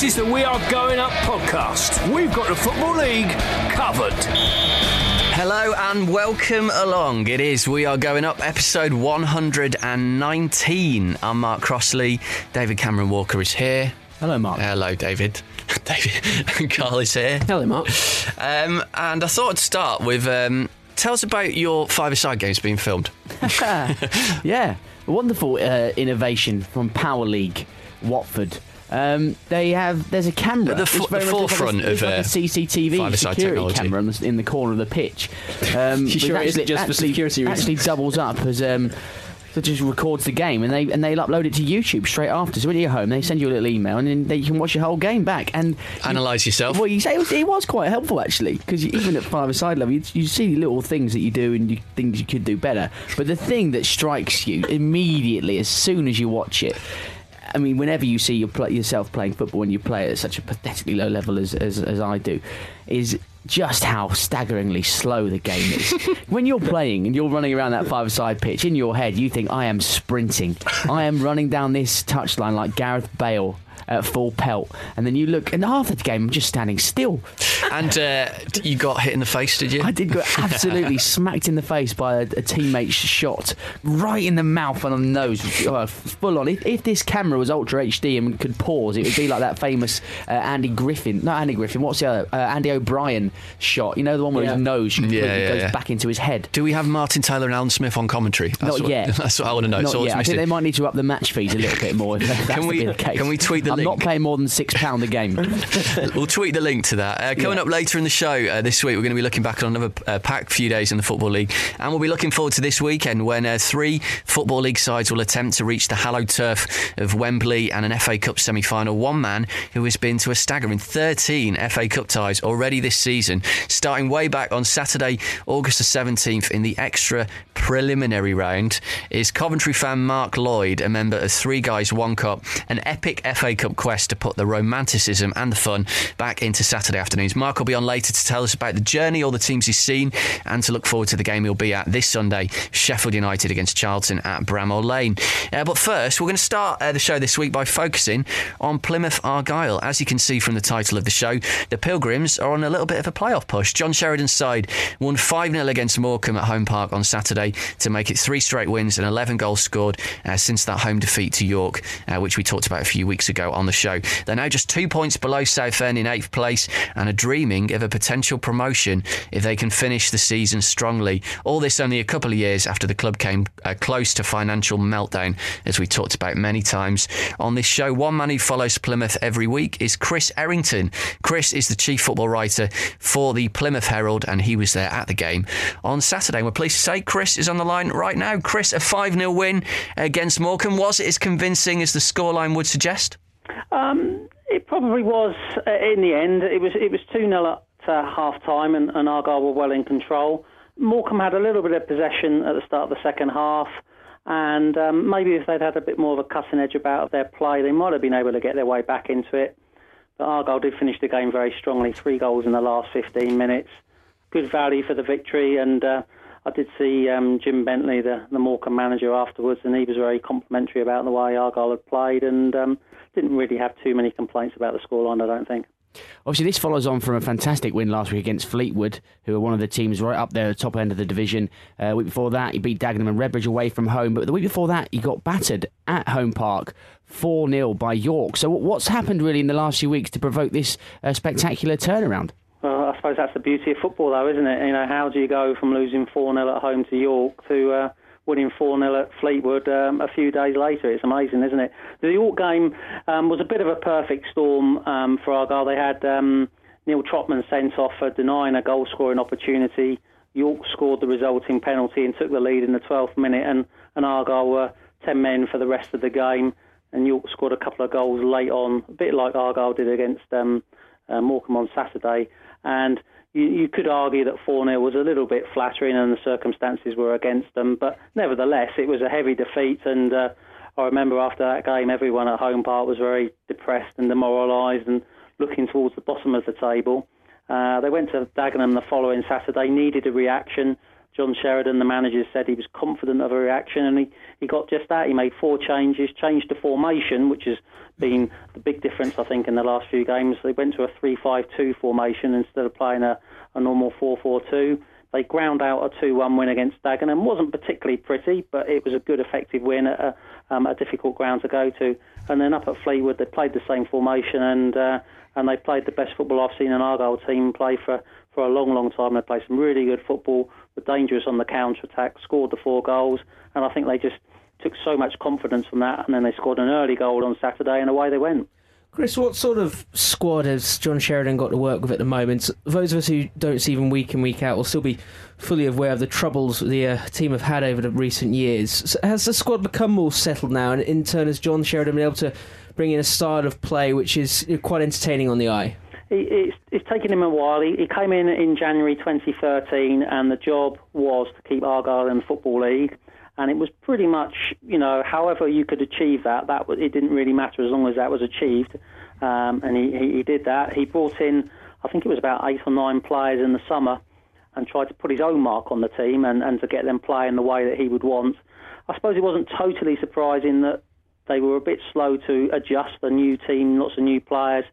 This is the We Are Going Up podcast. We've got the Football League covered. Hello and welcome along. It is We Are Going Up, episode 119. I'm Mark Crossley. David Cameron Walker is here. Hello, Mark. Hello, David. David. Carl is here. Hello, Mark. Um, and I thought I'd start with um, tell us about your five-a-side games being filmed. yeah, a wonderful uh, innovation from Power League, Watford. Um, they have there's a camera At the It's very the much like a- forefront it's of, like a uh, CCTV security technology. camera in the corner of the pitch. Um, You sure which it isn't just for actually, security reasons? Actually doubles up as um, so just records the game and they and they'll upload it to YouTube straight after. So when you're home, they send you a little email and then they, you can watch your whole game back and Analyse yourself. Well, you say it was, it was quite helpful actually, because even at five-a-side level, you, you see little things that you do and you, things you could do better. But the thing that strikes you immediately as soon as you watch it. I mean, whenever you see your play, yourself playing football and you play it at such a pathetically low level as, as, as I do, is just how staggeringly slow the game is. when you're playing and you're running around that five-a-side pitch, in your head you think, I am sprinting. I am running down this touchline like Gareth Bale at full pelt. And then you look, and half of the game I'm just standing still. and uh, you got hit in the face, did you? I did get absolutely smacked in the face by a, a teammate's shot, right in the mouth and on the nose, uh, full on. If, if this camera was Ultra HD and could pause, it would be like that famous uh, Andy Griffin, not Andy Griffin, what's the other? Uh, Andy O'Brien shot. You know the one where Yeah. his nose completely Yeah, yeah, goes yeah. back into his head. Do we have Martin Tyler and Alan Smith on commentary? That's Not what, yet. That's what I want to know. Not so yet. I think they might need to up the match fees a little bit more. If that's Can we- the case. can we tweet the Not paying more than six pound a game. We'll tweet the link to that. Uh, coming Yeah. up later in the show uh, this week, we're going to be looking back on another uh, packed few days in the Football League. And we'll be looking forward to this weekend when uh, three Football League sides will attempt to reach the hallowed turf of Wembley and an FA Cup semi final. One man who has been to a staggering 13 FA Cup ties already this season, starting way back on Saturday, August the 17th, in the extra preliminary round, is Coventry fan Mark Lloyd, a member of Three Guys One Cup, an epic FA Cup quest to put the romanticism and the fun back into Saturday afternoons. Mark will be on later to tell us about the journey, all the teams he's seen, and to look forward to the game he'll be at this Sunday, Sheffield United against Charlton at Bramall Lane. Uh, but first, we're going to start uh, the show this week by focusing on Plymouth Argyle. As you can see from the title of the show, the Pilgrims are on a little bit of a playoff push. John Sheridan's side won 5 0 against Morecambe at home park on Saturday to make it three straight wins and 11 goals scored uh, since that home defeat to York, uh, which we talked about a few weeks ago on the show. They're now just two points below Southend in eighth place and are dreaming of a potential promotion if they can finish the season strongly. All this only a couple of years after the club came uh, close to financial meltdown, as we talked about many times on this show. One man who follows Plymouth every week is Chris Errington. Chris is the chief football writer for the Plymouth Herald, and he was there at the game on Saturday. We're pleased to say Chris is on the line right now. Chris, a 5 0 win against Morecambe. Was it as convincing as the scoreline would suggest? Um, it probably was uh, in the end. It was it was two 0 at uh, half time, and, and Argyle were well in control. Morecambe had a little bit of possession at the start of the second half, and um, maybe if they'd had a bit more of a cutting edge about their play, they might have been able to get their way back into it. But Argyle did finish the game very strongly, three goals in the last 15 minutes. Good value for the victory, and uh, I did see um, Jim Bentley, the, the Morecambe manager, afterwards, and he was very complimentary about the way Argyle had played, and um, didn't really have too many complaints about the scoreline, I don't think. Obviously, this follows on from a fantastic win last week against Fleetwood, who are one of the teams right up there at the top end of the division. Uh, week before that, you beat Dagenham and Redbridge away from home. But the week before that, you got battered at home park 4 0 by York. So, what's happened really in the last few weeks to provoke this uh, spectacular turnaround? Well, I suppose that's the beauty of football, though, isn't it? You know, how do you go from losing 4 0 at home to York to uh, winning 4 0 at Fleetwood um, a few days later? It's amazing, isn't it? The York game um, was a bit of a perfect storm um, for Argyle. They had um, Neal Trotman sent off for denying a goal scoring opportunity. York scored the resulting penalty and took the lead in the 12th minute, and, and Argyle were 10 men for the rest of the game. And York scored a couple of goals late on, a bit like Argyle did against um, uh, Morecambe on Saturday. And you, you could argue that 4 0 was a little bit flattering and the circumstances were against them, but nevertheless, it was a heavy defeat. And uh, I remember after that game, everyone at Home Park was very depressed and demoralised and looking towards the bottom of the table. Uh, they went to Dagenham the following Saturday, needed a reaction. John Sheridan, the manager, said he was confident of a reaction, and he, he got just that. He made four changes, changed the formation, which has been the big difference, I think, in the last few games. They went to a 3 5 2 formation instead of playing a, a normal 4 4 2. They ground out a 2 1 win against Dagenham. wasn't particularly pretty, but it was a good, effective win at a, um, a difficult ground to go to. And then up at Fleetwood, they played the same formation and uh, and they played the best football I've seen an Argyle team play for, for a long, long time. They played some really good football, were dangerous on the counter attack, scored the four goals, and I think they just took so much confidence from that. And then they scored an early goal on Saturday, and away they went. Chris, what sort of squad has John Sheridan got to work with at the moment? Those of us who don't see them week in, week out will still be fully aware of the troubles the uh, team have had over the recent years. So has the squad become more settled now, and in turn has John Sheridan been able to bring in a style of play which is quite entertaining on the eye? It's, it's taken him a while. He, he came in in January 2013, and the job was to keep Argyle in the Football League and it was pretty much, you know, however you could achieve that, that was, it didn't really matter as long as that was achieved. Um, and he, he, he did that. He brought in, I think it was about eight or nine players in the summer, and tried to put his own mark on the team and, and to get them playing the way that he would want. I suppose it wasn't totally surprising that they were a bit slow to adjust the new team, lots of new players,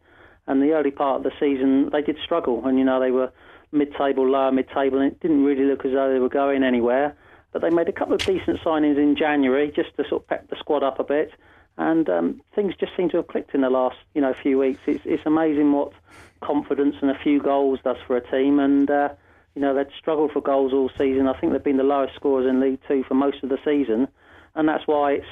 and the early part of the season they did struggle. And you know they were mid-table, lower mid-table, and it didn't really look as though they were going anywhere. But they made a couple of decent signings in January just to sort of pep the squad up a bit. And um, things just seem to have clicked in the last, you know, few weeks. It's, it's amazing what confidence and a few goals does for a team. And uh, you know they'd struggled for goals all season. I think they've been the lowest scorers in League Two for most of the season, and that's why it's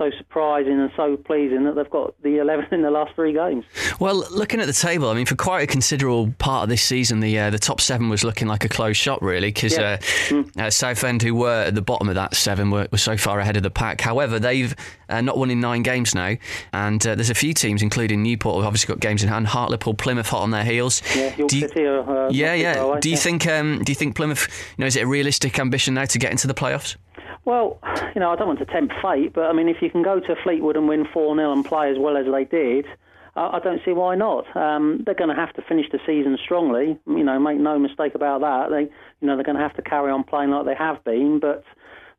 so surprising and so pleasing that they've got the 11 in the last three games. Well, looking at the table, I mean, for quite a considerable part of this season, the uh, the top seven was looking like a closed shot, really, because yeah. uh, mm. uh, Southend, who were at the bottom of that seven, were, were so far ahead of the pack. However, they've uh, not won in nine games now, and uh, there's a few teams, including Newport, who've obviously got games in hand. Hartlepool, Plymouth, hot on their heels. Yeah, York you, City are, uh, yeah, yeah. do you think? Um, do you think Plymouth? You know, is it a realistic ambition now to get into the playoffs? Well, you know, I don't want to tempt fate, but I mean, if you can go to Fleetwood and win 4 0 and play as well as they did, I, I don't see why not. Um, they're going to have to finish the season strongly. You know, make no mistake about that. They, you know, they're going to have to carry on playing like they have been, but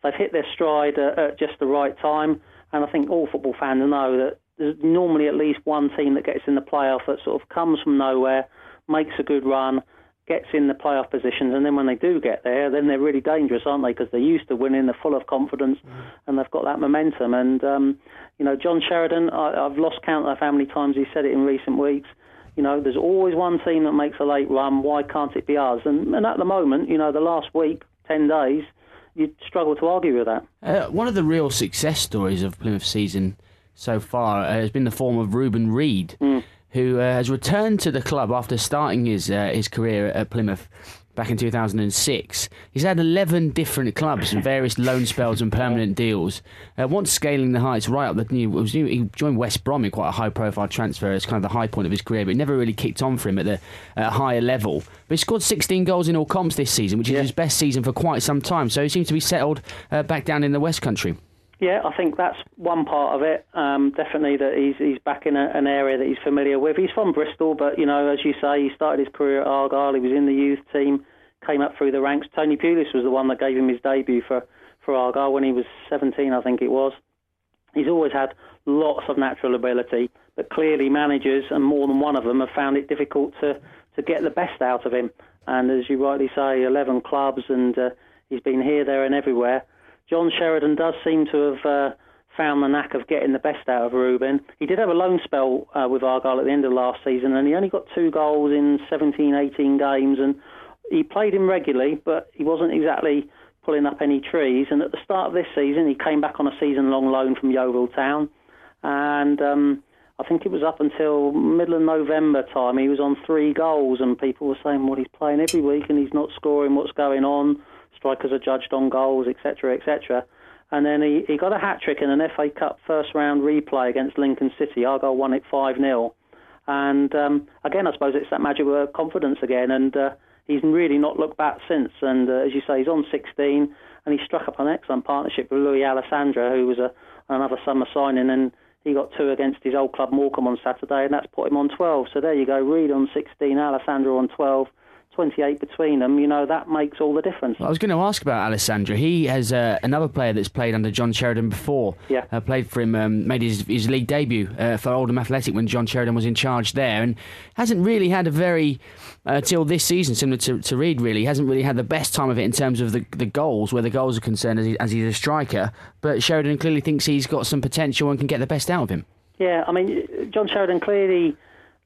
they've hit their stride at, at just the right time. And I think all football fans know that there's normally at least one team that gets in the playoff that sort of comes from nowhere, makes a good run, gets in the playoff positions, and then when they do get there, then they're really dangerous, aren't they? Because they're used to winning, they're full of confidence, mm. and they've got that momentum. And um, you know, John Sheridan, I, I've lost count of how many times he said it in recent weeks. You know, there's always one team that makes a late run. Why can't it be us? And, and at the moment, you know, the last week, ten days, you'd struggle to argue with that. Uh, one of the real success stories of Plymouth season so far uh, has been the form of Reuben Reid. Mm who uh, has returned to the club after starting his uh, his career at Plymouth back in 2006. He's had 11 different clubs and various loan spells and permanent deals. Uh, once scaling the heights right up the new, was, he joined West Brom in quite a high profile transfer as kind of the high point of his career, but it never really kicked on for him at the at a higher level. But he scored 16 goals in all comps this season, which is yeah. his best season for quite some time. So he seems to be settled uh, back down in the West Country. Yeah, I think that's one part of it. Um, definitely that he's he's back in a, an area that he's familiar with. He's from Bristol, but you know, as you say, he started his career at Argyle. He was in the youth team, came up through the ranks. Tony Pulis was the one that gave him his debut for for Argyle when he was 17, I think it was. He's always had lots of natural ability, but clearly managers and more than one of them have found it difficult to to get the best out of him. And as you rightly say, 11 clubs, and uh, he's been here, there, and everywhere. John Sheridan does seem to have uh, found the knack of getting the best out of Reuben. He did have a loan spell uh, with Argyle at the end of last season, and he only got two goals in 17, 18 games, and he played him regularly, but he wasn't exactly pulling up any trees. And at the start of this season, he came back on a season-long loan from Yeovil Town, and um, I think it was up until middle of November time. He was on three goals, and people were saying, "Well, he's playing every week and he's not scoring. What's going on?" Strikers are judged on goals, etc., etc. And then he, he got a hat trick in an FA Cup first round replay against Lincoln City. Argyle won it 5 0. And um, again, I suppose it's that magic word confidence again. And uh, he's really not looked back since. And uh, as you say, he's on 16 and he struck up an excellent partnership with Lewis Alessandra, who was a, another summer signing. And he got two against his old club Morecambe on Saturday, and that's put him on 12. So there you go, Reid on 16, Alessandra on 12 28 between them, you know, that makes all the difference. I was going to ask about Alessandra. He has uh, another player that's played under John Sheridan before. Yeah. Uh, played for him, um, made his, his league debut uh, for Oldham Athletic when John Sheridan was in charge there, and hasn't really had a very, uh, till this season, similar to, to Reid, really, hasn't really had the best time of it in terms of the, the goals, where the goals are concerned, as, he, as he's a striker. But Sheridan clearly thinks he's got some potential and can get the best out of him. Yeah, I mean, John Sheridan clearly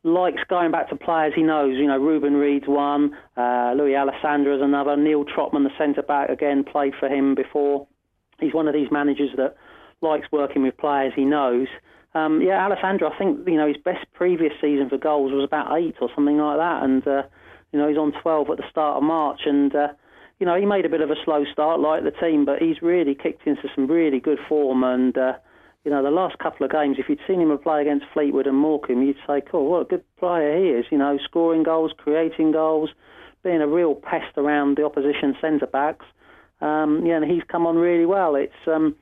likes going back to players he knows. You know, Reuben Reid's one, uh, Lewis Alessandra's another, Neal Trotman, the centre back, again played for him before. He's one of these managers that likes working with players he knows. Um, yeah, Alessandra, I think you know his best previous season for goals was about eight or something like that, and uh, you know he's on 12 at the start of March, and uh, you know he made a bit of a slow start like the team, but he's really kicked into some really good form and. Uh, you know, the last couple of games, if you'd seen him play against Fleetwood and Morecambe, you'd say, cool, what a good player he is. You know, scoring goals, creating goals, being a real pest around the opposition centre backs. Um, yeah, and he's come on really well. It's um,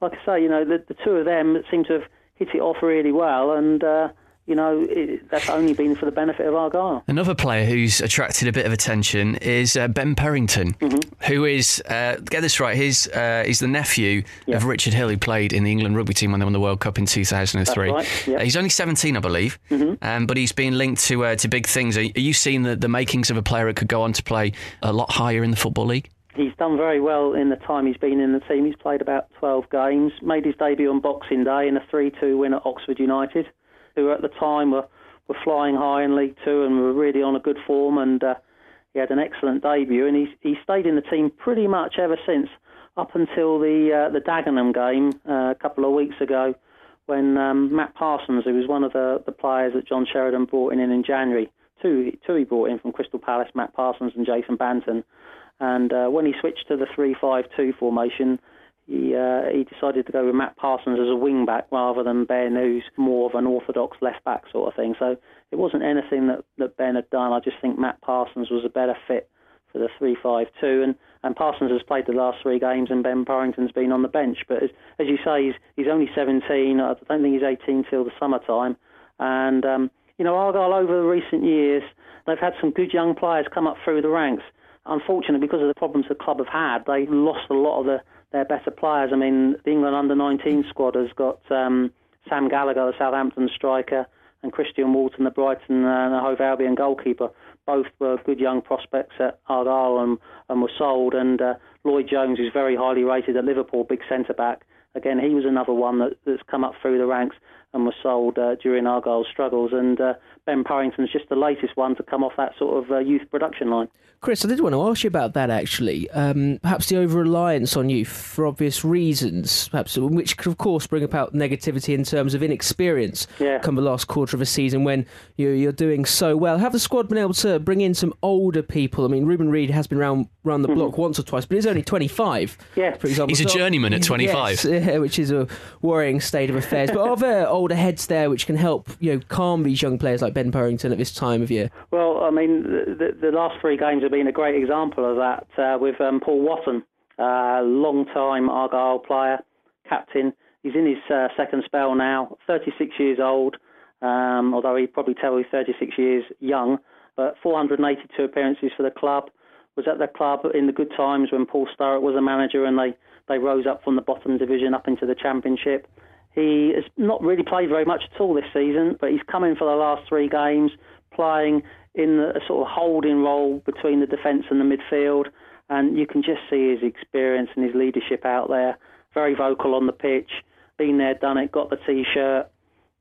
like I say, you know, the, the two of them seem to have hit it off really well, and uh, you know, it, that's only been for the benefit of Argyle. Another player who's attracted a bit of attention is uh, Ben Purrington, Mm-hmm. who is, uh, get this right, he's, uh, he's the nephew Yeah. of Richard Hill, who played in the England rugby team when they won the World Cup in 2003. That's right. Uh, he's only 17, I believe, Mm-hmm. um, but he's been linked to uh, to big things. Are, are you seeing the, the makings of a player that could go on to play a lot higher in the Football League? He's done very well in the time he's been in the team. He's played about 12 games, made his debut on Boxing Day in a 3 2 win at Oxford United, who at the time were, were flying high in League Two and were really on a good form. And uh, he had an excellent debut, and he's, he stayed in the team pretty much ever since, up until the, uh, the Dagenham game uh, a couple of weeks ago when um, Matt Parsons, who was one of the, the players that John Sheridan brought in in January, two, two he brought in from Crystal Palace, Matt Parsons and Jason Banton. And uh, when he switched to the 3-5-2 formation, he uh, he decided to go with Matt Parsons as a wing back rather than Ben, who's more of an orthodox left back sort of thing. So it wasn't anything that, that Ben had done. I just think Matt Parsons was a better fit for the 3-5-2. And, and Parsons has played the last three games, and Ben Purrington's been on the bench. But as, as you say, he's, he's only 17. I don't think he's 18 till the summertime. And um, you know, Argyle over the recent years, they've had some good young players come up through the ranks unfortunately, because of the problems the club have had, they lost a lot of the, their better players. I mean, the England under 19 squad has got um, Sam Gallagher, the Southampton striker, and Christian Walton, the Brighton uh, and Hove Albion goalkeeper. Both were good young prospects at Argyle and, and were sold. And uh, Lloyd Jones, who's very highly rated at Liverpool, big centre back. Again, he was another one that, that's come up through the ranks and was sold uh, during Argyle's struggles. And uh, Ben Purrington's just the latest one to come off that sort of uh, youth production line. Chris, I did want to ask you about that actually. Um, perhaps the over reliance on youth for obvious reasons, perhaps which could, of course, bring about negativity in terms of inexperience Yeah. come the last quarter of a season when you're, you're doing so well. Have the squad been able to bring in some older people? I mean, Reuben Reid has been round, round the block once or twice, but he's only 25, Yeah. for example. He's a So- journeyman at 25. Yes, yeah, which is a worrying state of affairs. But are there older heads there which can help you know calm these young players like Ben Purrington at this time of year? Well, I mean, the, the, last three games have been a great example of that uh, with um, Paul Wotton, uh, long-time Argyle player, captain. He's in his uh, second spell now, 36 years old, um, although he'd probably tell he's 36 years young, but 482 appearances for the club. Was at the club in the good times when Paul Sturrock was a manager and they, they rose up from the bottom division up into the championship. He has not really played very much at all this season, but he's come in for the last three games, playing in a sort of holding role between the defence and the midfield. And you can just see his experience and his leadership out there. Very vocal on the pitch, been there, done it, got the t-shirt.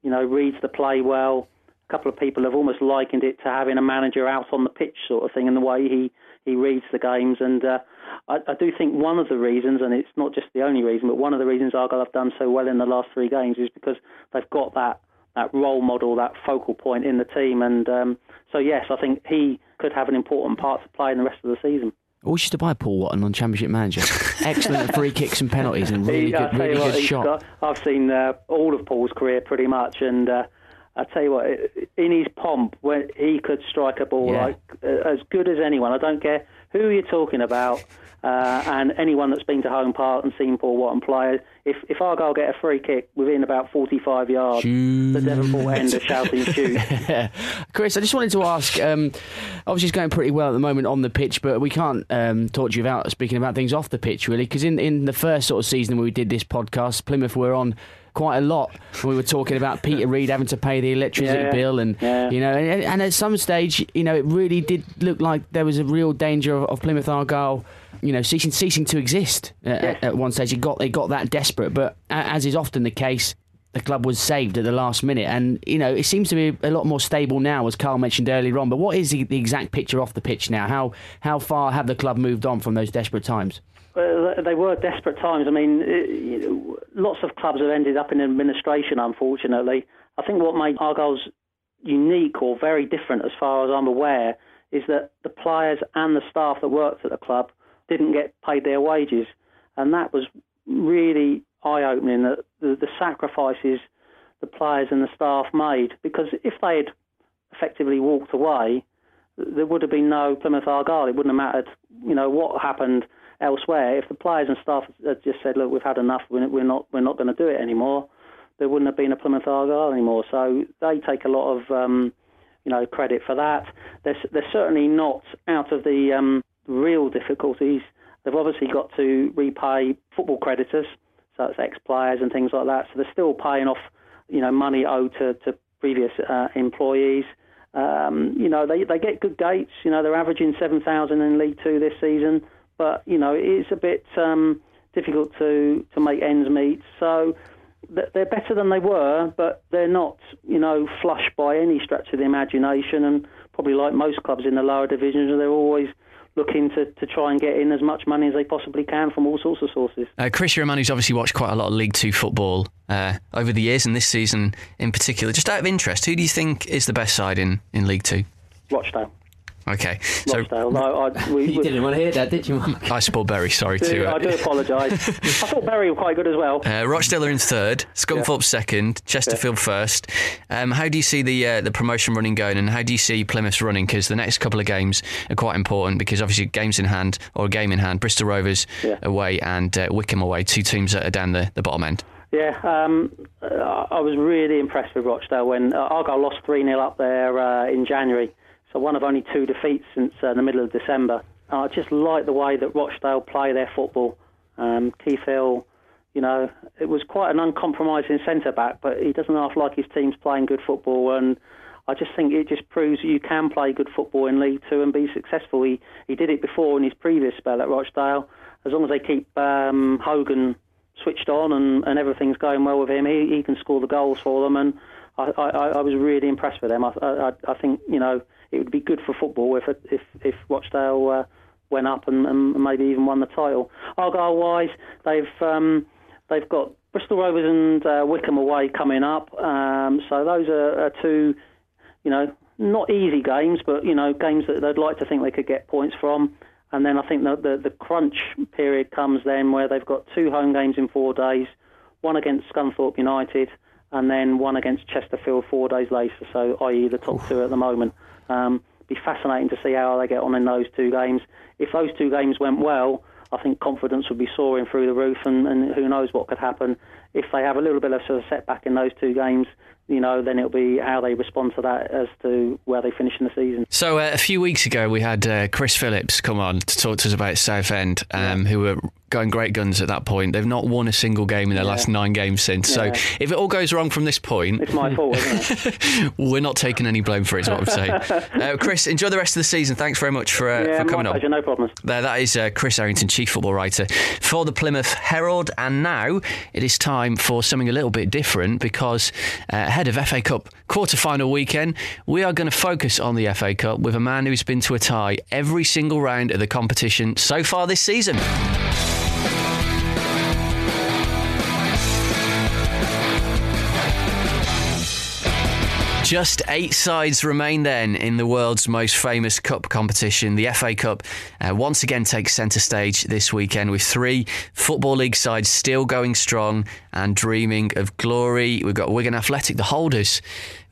You know, reads the play well. A couple of people have almost likened it to having a manager out on the pitch, sort of thing, in the way he he reads the games. And uh, I, I do think one of the reasons, and it's not just the only reason, but one of the reasons Argyle have done so well in the last three games is because they've got that that role model, that focal point in the team. And um, so, yes, I think he could have an important part to play in the rest of the season. I wish to buy Paul Wotton on Championship Manager. Excellent at free kicks and penalties and really He- good, really what, good shot. got- I've seen uh, all of Paul's career pretty much, and uh, I tell you what, in his pomp, when he could strike a ball Yeah. like uh, as good as anyone. I don't care who you're talking about? Uh, and anyone that's been to Home Park and seen Paul Wotton play, if if Argyle get a free kick within about 45 yards, the Devonport end are shouting shoot. Chris, I just wanted to ask. Um, obviously, it's going pretty well at the moment on the pitch, but we can't um, talk to you about speaking about things off the pitch, really, because in in the first sort of season when we did this podcast, Plymouth were on quite a lot. We were talking about Peter Reid having to pay the electricity Yeah, bill, and yeah. you know, and, and at some stage, you know, it really did look like there was a real danger of, of Plymouth Argyle. You know, ceasing ceasing to exist Yes. at one stage. It got they got that desperate, but as is often the case, the club was saved at the last minute, and you know it seems to be a lot more stable now, as Carl mentioned earlier on. But what is the, the exact picture off the pitch now? How how far have the club moved on from those desperate times? Well, they were desperate times. I mean, uh, you know, lots of clubs have ended up in administration, unfortunately. I think what made Argyle's unique or very different, as far as I'm aware, is that the players and the staff that worked at the club didn't get paid their wages. And that was really eye opening that the, the sacrifices the players and the staff made. Because if they had effectively walked away, there would have been no Plymouth Argyle. It wouldn't have mattered, you know, what happened elsewhere. If the players and staff had just said, "Look, we've had enough. We're not we're not going to do it anymore," there wouldn't have been a Plymouth Argyle anymore. So they take a lot of um, you know credit for that. They're they're certainly not out of the um, real difficulties. They've obviously got to repay football creditors, so it's ex-players and things like that. So they're still paying off, you know, money owed to, to previous uh, employees. Um, you know, they they get good gates. You know, they're averaging seven thousand in League Two this season, but you know, it's a bit um, difficult to to make ends meet. So they're better than they were, but they're not, you know, flush by any stretch of the imagination. And probably like most clubs in the lower divisions, they're always looking to, to try and get in as much money as they possibly can from all sorts of sources. Uh, Chris, you're a man who's obviously watched quite a lot of League Two football uh, over the years, and this season in particular. Just out of interest, who do you think is the best side in, in League Two? Rochdale. Okay, so Rochdale. No, I, we, You we- didn't want to hear that, did you, Mark? I support Bury. Sorry do- to. I do Uh, apologise. I thought Bury were quite good as well. uh, Rochdale are in third, Scunthorpe second, Chesterfield first. Um, how do you see the uh, the promotion running going, and how do you see Plymouth's running? Because the next couple of games are quite important. Because obviously, games in hand or a game in hand, Bristol Rovers Yeah. away and uh, Wycombe away, two teams that are down the, the bottom end. Yeah, um, uh, I was really impressed with Rochdale when uh, Argyle lost 3 0 up there uh, in January. So one of only two defeats since uh, the middle of December. Uh, I just like the way that Rochdale play their football. Um, Keith Hill, you know, it was quite an uncompromising centre back, but he doesn't half like his team's playing good football. And I just think it just proves that you can play good football in League Two and be successful. He he did it before in his previous spell at Rochdale. As long as they keep um, Hogan switched on and, and everything's going well with him, he, he can score the goals for them. And I, I, I was really impressed with them. I, I, I think you know it would be good for football if if if Rochdale uh, went up and, and maybe even won the title. Argyle wise, they've um, they've got Bristol Rovers and uh, Wycombe away coming up. Um, so those are, are two, you know, not easy games, but you know games that they'd like to think they could get points from. And then I think the, the, the crunch period comes then where they've got two home games in four days, one against Scunthorpe United, and then one against Chesterfield four days later. So, i.e., the top two at the moment. Um, be fascinating to see how they get on in those two games. If those two games went well, I think confidence would be soaring through the roof, and, and who knows what could happen if they have a little bit of sort of setback in those two games. You know, then it'll be how they respond to that as to where they finish in the season. So uh, a few weeks ago, we had uh, Chris Phillips come on to talk to us about Southend, um, who were going great guns at that point. They've not won a single game in their last nine games since. So if it all goes wrong from this point, It's my fault, isn't it? we're not taking any blame for it. Is what I'm saying. Uh, Chris, enjoy the rest of the season. Thanks very much for uh, yeah, for coming on. no problems. There, that is uh, Chris Errington, chief football writer for the Plymouth Herald. And now it is time for something a little bit different because uh, ahead of FA Cup quarter final weekend, we are going to focus on the FA Cup with a man who's been to a tie every single round of the competition so far this season. Just eight sides remain then in the world's most famous cup competition. The FA Cup uh, once again takes centre stage this weekend with three Football League sides still going strong and dreaming of glory. We've got Wigan Athletic, the holders,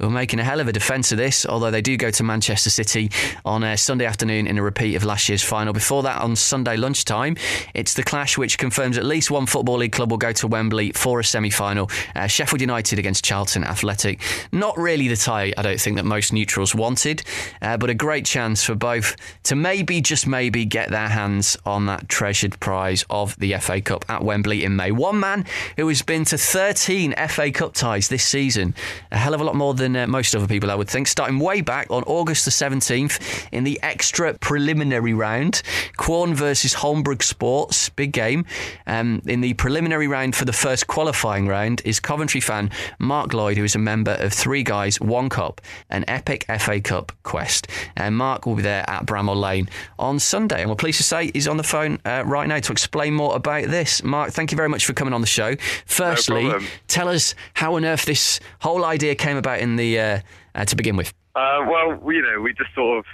who are making a hell of a defence of this, although they do go to Manchester City on a Sunday afternoon in a repeat of last year's final. Before that, on Sunday lunchtime, it's the clash which confirms at least one Football League club will go to Wembley for a semi final. Uh, Sheffield United against Charlton Athletic. Not really the tie, I don't think, that most neutrals wanted, uh, but a great chance for both to maybe, just maybe, get their hands on that treasured prize of the FA Cup at Wembley in May. One man who has been to 13 FA Cup ties this season, a hell of a lot more than uh, most other people, I would think, starting way back on August the 17th in the extra preliminary round. Quorn versus Holbrook Sports, big game. Um, in the preliminary round for the first qualifying round is Coventry fan Mark Lloyd, who is a member of Three Guys, One Cup, an epic FA Cup quest. And Mark will be there at Bramall Lane on Sunday. And we're pleased to say he's on the phone uh, right now to explain more about this. Mark, thank you very much for coming on the show. Firstly, problem. tell us how on earth this whole idea came about in the uh, uh, to begin with. Uh, well, you know, we just sort of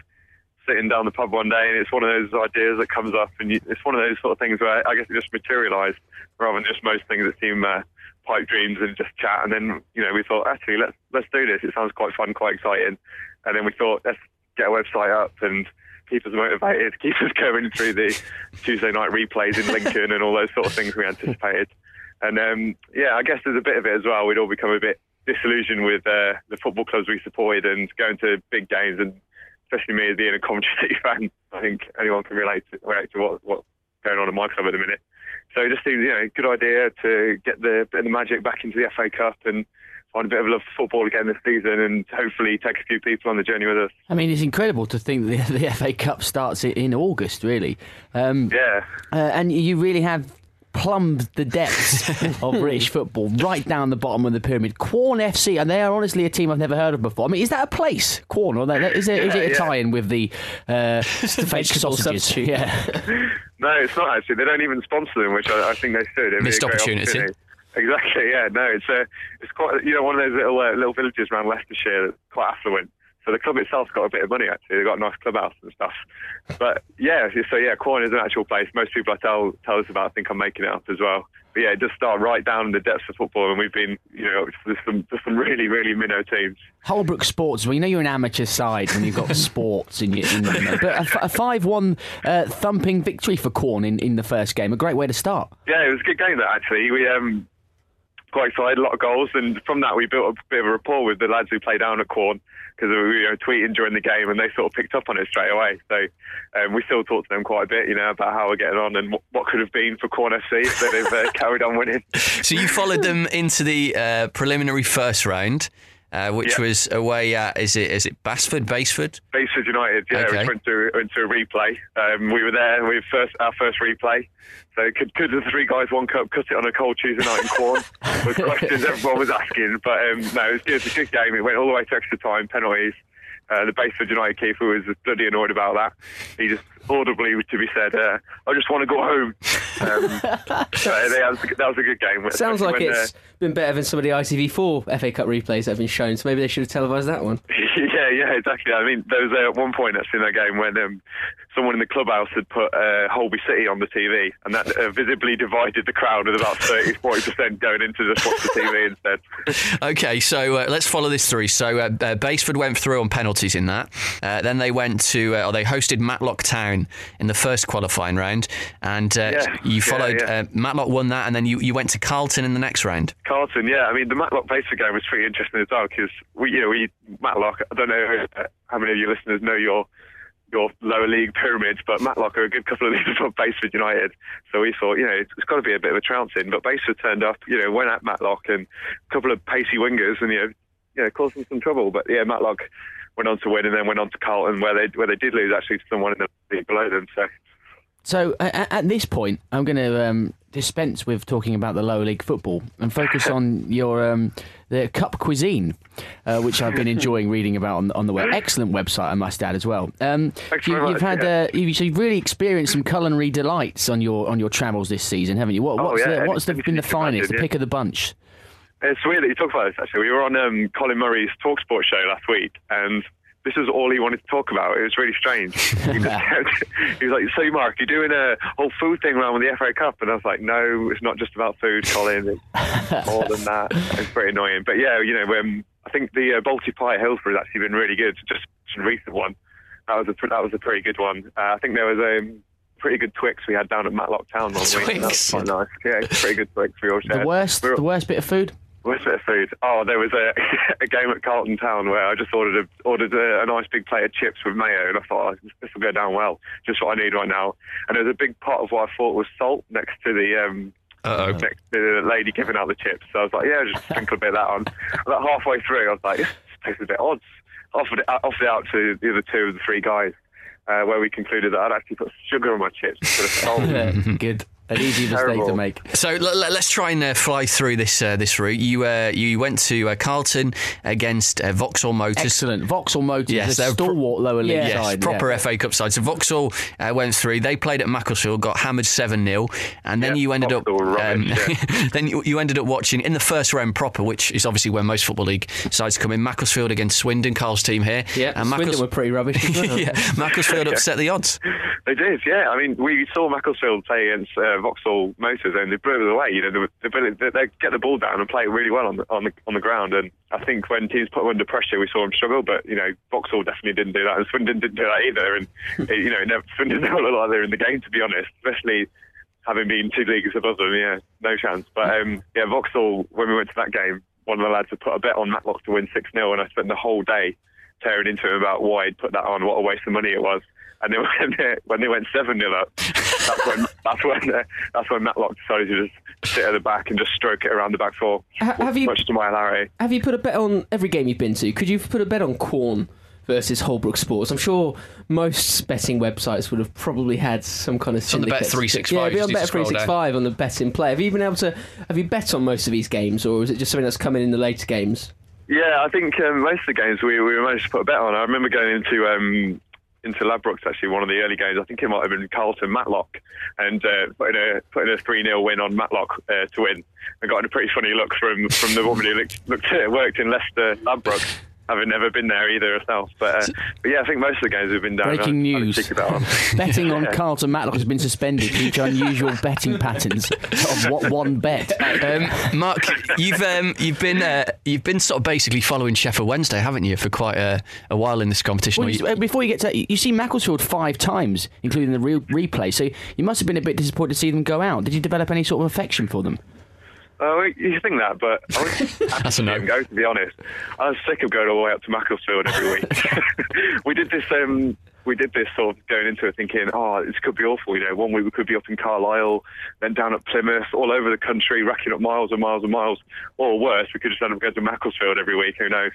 sitting down the pub one day, and it's one of those ideas that comes up, and you, it's one of those sort of things where I guess it just materialised rather than just most things that seem uh, pipe dreams and just chat. And then you know, we thought actually let's let's do this. It sounds quite fun, quite exciting. And then we thought let's get a website up and keep us motivated, keep us going through the Tuesday night replays in Lincoln and all those sort of things we anticipated. And um, yeah, I guess there's a bit of it as well. We'd all become a bit disillusioned with uh, the football clubs we supported and going to big games, and especially me as being a Coventry City fan. I think anyone can relate to, relate to what, what's going on in my club at the minute. So it just seems, you know, a good idea to get the bit of the magic back into the FA Cup and find a bit of love for football again this season, and hopefully take a few people on the journey with us. I mean, it's incredible to think that the, the FA Cup starts in August, really. Um, Yeah. uh, and you really have plumbed the depths of British football right down the bottom of the pyramid. Quorn FC, and they are honestly a team I've never heard of before. I mean, is that a place, Quorn, or that, is, it, is Yeah, it a yeah. tie-in with the uh, fake sausages? substitute. Yeah. No, it's not actually. They don't even sponsor them, which I, I think they should. It'd Missed a opportunity. Exactly. Yeah. No, it's uh, it's quite you know one of those little uh, little villages around Leicestershire that's quite affluent. So the club itself's got a bit of money actually. They've got a nice clubhouse and stuff. But yeah, so yeah, Quorn is an actual place. Most people I tell tell us about think I'm making it up as well. But yeah, it does start right down in the depths of football, and we've been you know there's some there's some really really minnow teams. Holbrook Sports. Well, you know you're an amateur side when you've got sports in your. In your but a five-one uh, thumping victory for Quorn in, in the first game. A great way to start. Yeah, it was a good game that actually. We um quite excited, a lot of goals, and from that we built a bit of a rapport with the lads who play down at Quorn because we were tweeting during the game, and they sort of picked up on it straight away. So um, we still talk to them quite a bit, you know, about how we're getting on and what, could have been for Quorn FC if they'd have uh, carried on winning. So you followed them into the uh, preliminary first round, uh, which Yeah. was away at is it is it Basford, Basford? Basford United, yeah, Okay. we went to went to a replay. Um, we were there with first our first replay. So could could the three guys one cup cut it on a cold Tuesday night in Quorn? was questions everyone was asking. But um, no, it was. It was a good game. It went all the way to extra time, penalties. Uh, the Basford United keeper was bloody annoyed about that. He just audibly, to be said, uh, I just want to go home. Um, so that, was a, that was a good game. Sounds like When, uh, it's been better than some of the ITV4 FA Cup replays that have been shown, so maybe they should have televised that one. yeah, yeah, exactly. I mean, there was uh, at one point actually in that game when um, someone in the clubhouse had put uh, Holby City on the TV, and that uh, visibly divided the crowd with about 30, 40 percent going into just watch the TV instead. Okay, so uh, let's follow this through. So uh, uh, Basford went through on penalties in that. Uh, then they went to, uh, or they hosted Matlock Town in the first qualifying round, and uh, Yeah, you followed. yeah. Uh, Matlock won that, and then you, you went to Carlton in the next round. Carlton, yeah. I mean, the Matlock Basford game was pretty interesting as well because we, you know, we Matlock. I don't know how many of your listeners know your your lower league pyramids, but Matlock are a good couple of leagues above Basford United. So we thought, you know, it's, it's got to be a bit of a trouncing. But Basford turned up, you know, went at Matlock and a couple of pacey wingers, and you know, you know, caused them some trouble. But yeah, Matlock went on to win, and then went on to Carlton, where they where they did lose actually to someone in the league below them. So So at at this point, I'm going to um, dispense with talking about the lower league football and focus on your um, the cup cuisine, uh, which I've been enjoying reading about on, on the web. Excellent website, I must add as well. Um, you, have had yeah. uh, you've, you've really experienced some culinary delights on your on your travels this season, haven't you? What, Oh, what's yeah, the, what's the, been the you can imagine, finest, the pick of the bunch? It's weird that you talk about this. Actually, we were on um, Colin Murray's Talksport show last week, and this was all he wanted to talk about. It was really strange. He, kept, he was like, "So, Mark, you're doing a whole food thing around with the FA Cup?" And I was like, "No, it's not just about food, Colin. It's more than that." It's pretty annoying. But yeah, you know, um, I think the uh, Balti pie at Hillsborough has actually been really good. Just a recent one. That was a that was a pretty good one. Uh, I think there was a um, pretty good Twix we had down at Matlock Town one week. That was Twix? quite nice. Yeah, pretty good Twix we all shared. The worst, We were- the worst bit of food. Worst bit of food. Oh, there was a, a game at Carlton Town where I just ordered a, ordered a, a nice big plate of chips with mayo, and I thought oh, this will go down well. Just what I need right now. And there was a big pot of what I thought was salt next to the um, Uh-oh. next to the lady giving out the chips. So I was like, yeah, just sprinkle a bit of that on. About halfway through, I was like, this tastes a bit odd. Offered it, offered it out to the other two of the three guys, uh, where we concluded that I'd actually put sugar on my chips instead of salt. Good. An easy mistake to make. So l- l- let's try and uh, fly through this uh, this route. You uh, you went to uh, Carlton against uh, Vauxhall Motors. Excellent. Vauxhall Motors, Yes, a they're pro- stalwart lower league Yes, side. proper yeah. FA Cup side. So Vauxhall uh, went through. They played at Macclesfield, got hammered seven 0 and then Yeah, you ended up. Vauxhall were rubbish, then you, you ended up watching in the first round proper, which is obviously where most football league sides come in. Macclesfield against Swindon, Carl's team here. Yeah, and Swindon were pretty rubbish. yeah, Macclesfield upset the odds. They did, yeah. I mean, we saw Macclesfield play against uh, Vauxhall Motors, and they blew it away. You know, the, the they, they get the ball down and play it really well on the on the on the ground. And I think when teams put them under pressure, we saw them struggle. But you know, Vauxhall definitely didn't do that, and Swindon didn't do that either. And it, you know, never, Swindon never looked like they were in the game, to be honest. Especially having been two leagues above them, yeah, no chance. But um, yeah, Vauxhall, when we went to that game, one of the lads had put a bet on Matlock to win 6 0, and I spent the whole day tearing into him about why he'd put that on, what a waste of money it was. And then when they, when they went 7 0 up, that's when, that's, when, uh, that's when Matlock decided to just sit at the back and just stroke it around the back four. Ha- have you- Much to my hilarity. Have you put a bet on every game you've been to? Could you put a bet on Quorn versus Holbrook Sports? I'm sure most betting websites would have probably had some kind of on the Bet 365, Yeah, be on Bet scroll down. 365 on the betting play. Have you been able to? Have you bet on most of these games, or is it just something that's coming in the later games? Yeah, I think um, most of the games we, we managed to put a bet on. I remember going into um, into Ladbrokes actually one of the early games. I think it might have been Carlton Matlock, and uh, putting a putting three 0 win on Matlock uh, to win. I got a pretty funny look from from the woman who looked, looked worked in Leicester Ladbrokes. Having never been there either herself, but, uh, but yeah, I think most of the games we've been down. Breaking I- I news. cheeky bet on. Betting on Carlton Matlock has been suspended due to unusual betting patterns of what one bet. Um, Mark, you've um, you've been uh, you've been sort of basically following Sheffield Wednesday, haven't you, for quite a, a while in this competition? Well, you, you- uh, before you get to you see Macclesfield five times, including the re- replay. So you must have been a bit disappointed to see them go out. Did you develop any sort of affection for them? Oh, you think that, but I was That's a no. Go To be honest, I was sick of going all the way up to Macclesfield every week. we did this. Um, we did this sort of going into it thinking, oh, this could be awful. You know, one week we could be up in Carlisle, then down at Plymouth, all over the country, racking up miles and miles and miles. Or worse, we could just end up going to Macclesfield every week. Who knows?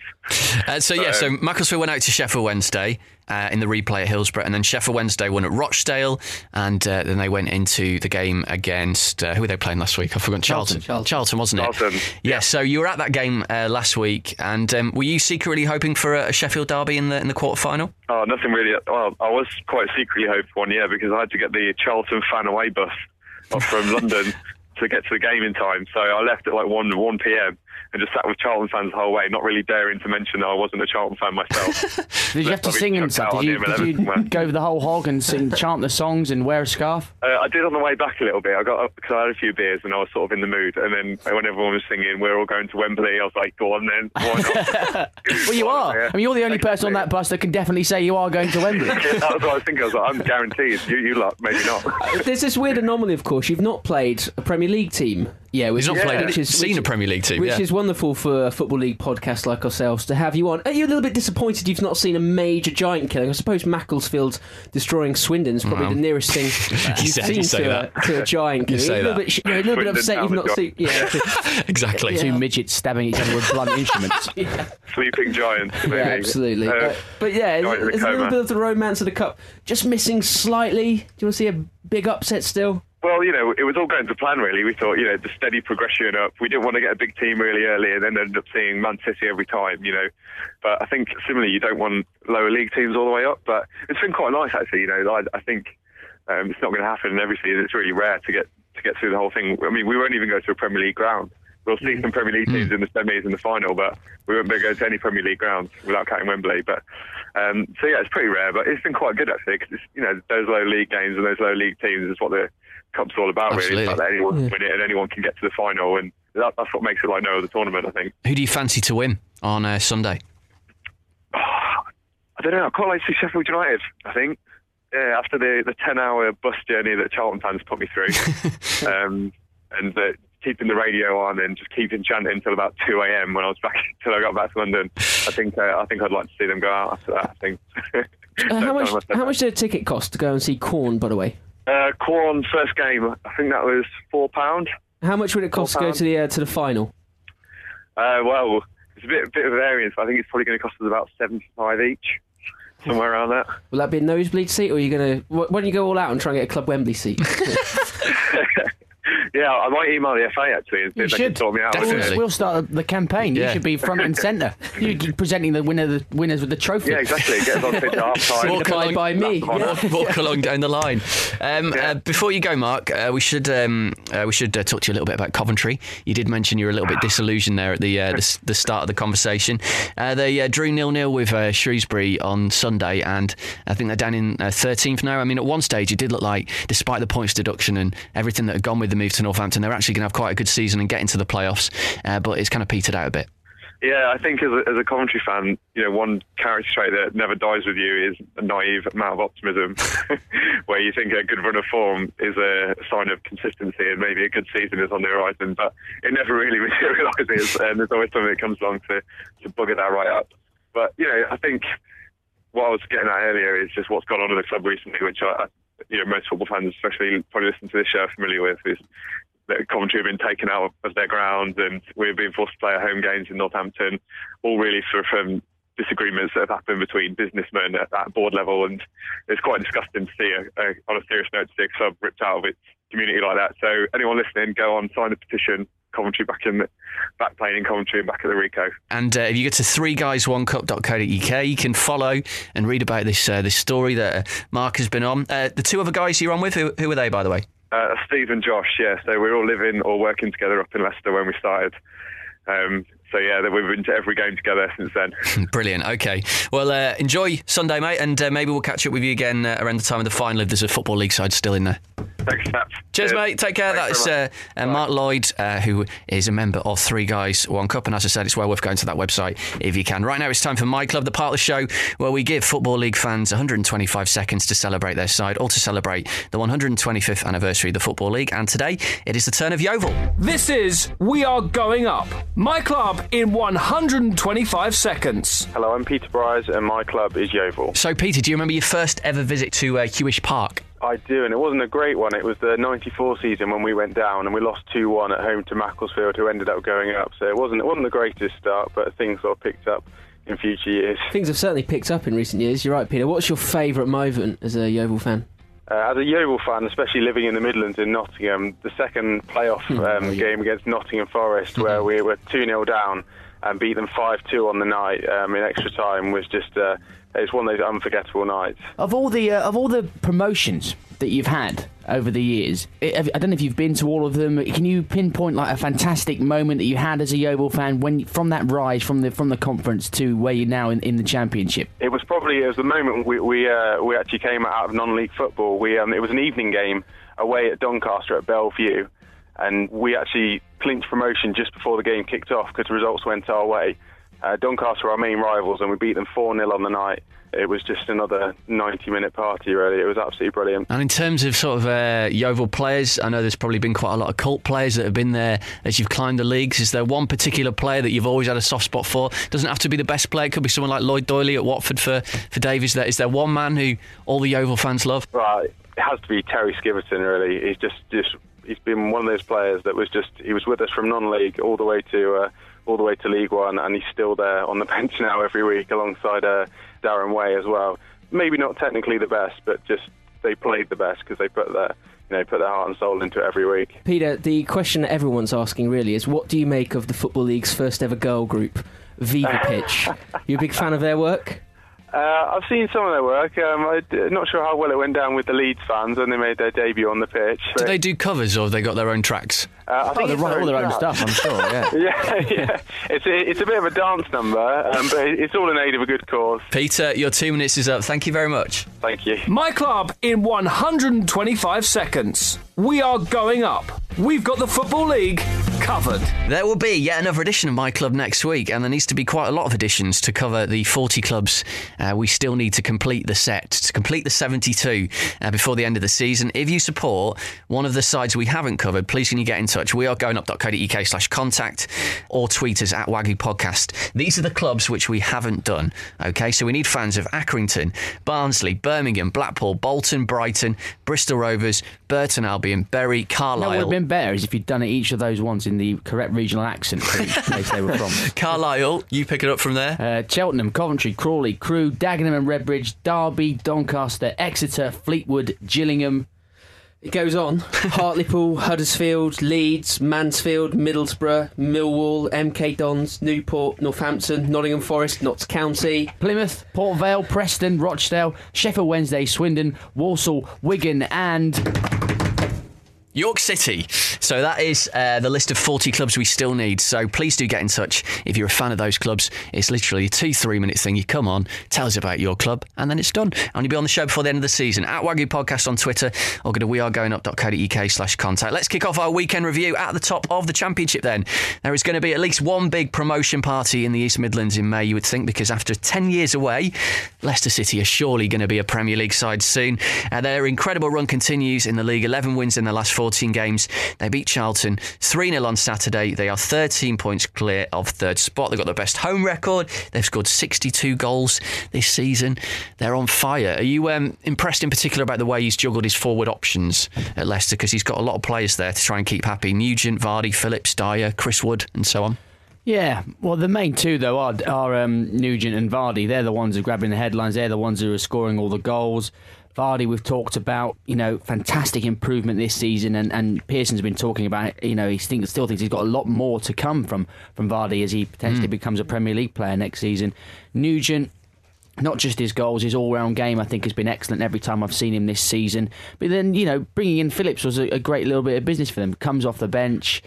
Uh, so yeah, so Macclesfield went out to Sheffield Wednesday uh, in the replay at Hillsborough, and then Sheffield Wednesday won at Rochdale, and uh, then they went into the game against uh, who were they playing last week? I forgot. Charlton. Charlton. wasn't it? Charlton, Yeah. So you were at that game uh, last week, and um, were you secretly hoping for a, a Sheffield derby in the in the quarter final? Oh, nothing really. Well, I was quite secretly hoping for one, yeah, because I had to get the Charlton fan away bus from London to get to the game in time. So I left at like 1, 1 p.m. and just sat with Charlton fans the whole way, not really daring to mention that I wasn't a Charlton fan myself. Did you have to sing and stuff? Did you, on him did you everything, go the whole hog and sing, chant the songs and wear a scarf? uh, I did on the way back a little bit. I got up because I had a few beers and I was sort of in the mood. And then when everyone was singing, we're all going to Wembley, I was like, go on then. Why not? Well, you are. Yeah. I mean, you're the only person on that bus that can definitely say you are going to Wembley. that was what I was thinking. I was like, I'm guaranteed. You, you lot, maybe not. There's this weird anomaly, of course. You've not played a Premier League team. Yeah, which He's not is, played, which any- is, seen which- a Premier League team. Which yeah. is wonderful for a Football League podcast like ourselves to have you on. Are you a little bit disappointed you've not seen a major giant killing? I suppose Macclesfield destroying Swindon is probably Well. the nearest thing You you've say- seen you say to, that. a, to a giant You killing. say a little that. bit, you're a little bit upset you've not job. seen. Yeah, exactly. Two midgets stabbing each other with blunt instruments. Sleeping giants. Maybe. yeah absolutely. Uh, but, but yeah, giant in a there's a little bit of the romance of the cup just missing slightly. Do you want to see a big upset still? Well, you know, it was all going to plan, really. We thought, you know, the steady progression up. We didn't want to get a big team really early and then end up seeing Man City every time, you know. But I think, similarly, you don't want lower league teams all the way up. But it's been quite nice, actually. You know, I, I think um, it's not going to happen every season. It's really rare to get to get through the whole thing. I mean, we won't even go to a Premier League ground. we'll see some Premier League teams in the semis and the final, but we won't be able to go to any Premier League grounds without counting Wembley. But um, so yeah, it's pretty rare, but it's been quite good actually because you know those low league games and those low league teams is what the cup's all about. Really, Absolutely. it's like that anyone can win it and anyone can get to the final, and that, that's what makes it like no other tournament. I think. Who do you fancy to win on uh, Sunday? I don't know. I quite like to see Sheffield United. I think. Yeah, after the, the 10 hour bus journey that Charlton fans put me through, um, and uh, keeping the radio on and just keeping chanting until about 2 a.m. when I was back, till I got back to London, I think uh, I think I'd like to see them go out after that. I think. Uh, how much? How much did a ticket cost to go and see Quorn? By the way, Uh, Quorn first game, I think that was four pound. how much would it cost to go £4. to the uh, to the final? Uh, well, it's a bit bit of variance. But I think it's probably going to cost us about seventy five each, somewhere around that. Will that be a nosebleed seat, or are you going to? Why don't you go all out and try and get a Club Wembley seat? Yeah, I might email the FA actually and see You if they can sort me out. Definitely. We'll, we'll start the campaign. Yeah. You should be front and centre. You keep presenting the winner, the winners with the trophy. Yeah, exactly. Get us on pitch at half time. Walk By- along, by me. walk, walk along down the line. Um, Yeah. uh, before you go, Mark, uh, we should um, uh, we should uh, talk to you a little bit about Coventry. You did mention you were a little bit disillusioned there at the uh, the, the start of the conversation. Uh, they uh, drew nil nil with uh, Shrewsbury on Sunday, and I think they're down in uh, thirteenth now. I mean, at one stage it did look like, despite the points deduction and everything that had gone with the move to Northampton, they're actually going to have quite a good season and get into the playoffs. Uh, but it's kind of petered out a bit. Yeah, I think as a, as a fan, you know, one character trait that never dies with you is a naive amount of optimism, where you think a good run of form is a sign of consistency and maybe a good season is on the horizon, but it never really materialises, and there's always something that comes along to, to bugger that right up. But, you know, I think what I was getting at earlier is just what's gone on in the club recently, which I- you know, most football fans, especially probably listening to this show, are familiar with, is that Coventry have been taken out of their ground and we've been forced to play our home games in Northampton, all really for, from disagreements that have happened between businessmen at that board level. And it's quite disgusting to see, a, a, on a serious note, to see a club ripped out of its community like that. So anyone listening, go on, sign the petition. Coventry back in, the, back playing in Coventry and back at the Ricoh. And uh, if you go to threeguysOnecup.co.uk, you can follow and read about this uh, this story that uh, Mark has been on. Uh, the two other guys you're on with, who, who are they, by the way? Uh, Steve and Josh, yeah. So we're all living or working together up in Leicester when we started. Um, so yeah, we've been to every game together since then. Brilliant. Okay. Well, uh, enjoy Sunday, mate, and uh, maybe we'll catch up with you again uh, around the time of the final if there's a Football League side still in there. Thanks, Chaps. Cheers, mate. Take care. Thanks That's uh, uh, Mark Lloyd, uh, who is a member of Three Guys One Cup. And as I said, it's well worth going to that website if you can. Right now, it's time for My Club, the part of the show where we give Football League fans 125 seconds to celebrate their side or to celebrate the 125th anniversary of the Football League. And today, it is the turn of Yeovil. This is We Are Going Up. My club in 125 seconds. Hello, I'm Peter Bryce, and my club is Yeovil. So, Peter, do you remember your first ever visit to uh, Huish Park? I do, and it wasn't a great one. It was the '94 season when we went down, and we lost 2-1 at home to Macclesfield, who ended up going up. So it wasn't it wasn't the greatest start, but things sort of picked up in future years. Things have certainly picked up in recent years. You're right, Peter. What's your favourite moment as a Yeovil fan? Uh, as a Yeovil fan, especially living in the Midlands in Nottingham, the second playoff um, game against Nottingham Forest, where we were 2 0 down and beat them 5 2 on the night um, in extra time, was just uh, it's one of those unforgettable nights. Of all the uh, of all the promotions that you've had over the years, I I don't know if you've been to all of them. Can you pinpoint like a fantastic moment that you had as a Yeovil fan when from that rise from the from the conference to where you're now in, in the championship? It was probably it was the moment we we, uh, we actually came out of non-league football. We um, it was an evening game away at Doncaster at Bellevue, and we actually clinched promotion just before the game kicked off because the results went our way. Uh, Doncaster were our main rivals, and we beat them four 0 on the night. It was just another 90-minute party, really. It was absolutely brilliant. And in terms of sort of uh, Yeovil players, I know there's probably been quite a lot of cult players that have been there as you've climbed the leagues. Is there one particular player that you've always had a soft spot for? Doesn't have to be the best player. It could be someone like Lloyd Doyley at Watford for for Davies. There is there one man who all the Yeovil fans love? Right, it has to be Terry Skiverton. Really, he's just just he's been one of those players that was just he was with us from non-league all the way to uh, all the way to League One, and he's still there on the bench now every week alongside uh, Darren Way as well. Maybe not technically the best, but just they played the best because they put their you know put their heart and soul into it every week. Peter, the question that everyone's asking really is what do you make of the Football League's first ever girl group, Viva Pitch? you a big fan of their work? Uh, I've seen some of their work. Um, I'm not sure how well it went down with the Leeds fans when they made their debut on the pitch. Do they do covers or have they got their own tracks? uh, I Oh, think they it's write all their own track. stuff, I'm sure. Yeah. Yeah, yeah. It's a, it's a bit of a dance number, um, but it's all in aid of a good cause. Peter, your two minutes is up. Thank you very much. Thank you. My club in 125 seconds. We are going up. We've got the Football League covered. There will be yet another edition of My Club next week, and there needs to be quite a lot of editions to cover the 40 clubs uh, we still need to complete the set, to complete the 72 uh, before the end of the season. If you support one of the sides we haven't covered, please can you get in touch? We are going up.co.uk slash contact or tweet us at Waggy Podcast. These are the clubs which we haven't done, okay? So we need fans of Accrington, Barnsley, Birmingham, Blackpool, Bolton, Brighton, Bristol Rovers, Burton Albion, Bury, No, Carlisle. what would have been better is if you'd done it each of those ones in the correct regional accent for each place they were from. Carlisle, you pick it up from there. Uh, Cheltenham, Coventry, Crawley, Crewe, Dagenham and Redbridge, Derby, Doncaster, Exeter, Fleetwood, Gillingham. It goes on. Hartlepool, Huddersfield, Leeds, Mansfield, Middlesbrough, Millwall, MK Dons, Newport, Northampton, Nottingham Forest, Notts County. Plymouth, Port Vale, Preston, Rochdale, Sheffield Wednesday, Swindon, Walsall, Wigan, and York City. So that is uh, the list of 40 clubs we still need. So please do get in touch if you're a fan of those clubs. It's literally a two, three minute thing. You come on, tell us about your club, and then it's done. And you'll be on the show before the end of the season. At Wagyu Podcast on Twitter or go to wearegoingup.co.uk slash contact. Let's kick off our weekend review at the top of the championship then. There is going to be at least one big promotion party in the East Midlands in May, you would think, because after 10 years away, Leicester City are surely going to be a Premier League side soon. Uh, their incredible run continues in the league. 11 wins in the last 14 games. They beat Charlton 3 0 on Saturday. They are 13 points clear of third spot. They've got the best home record. They've scored 62 goals this season. They're on fire. Are you um, impressed in particular about the way he's juggled his forward options at Leicester? Because he's got a lot of players there to try and keep happy Nugent, Vardy, Phillips, Dyer, Chris Wood, and so on. Yeah, well, the main two though are, are um, Nugent and Vardy. They're the ones who are grabbing the headlines. They're the ones who are scoring all the goals. Vardy, we've talked about, you know, fantastic improvement this season, and, and Pearson's been talking about, you know, he think, still thinks he's got a lot more to come from from Vardy as he potentially hmm. becomes a Premier League player next season. Nugent, not just his goals, his all-round game I think has been excellent every time I've seen him this season. But then you know, bringing in Phillips was a, a great little bit of business for them. Comes off the bench.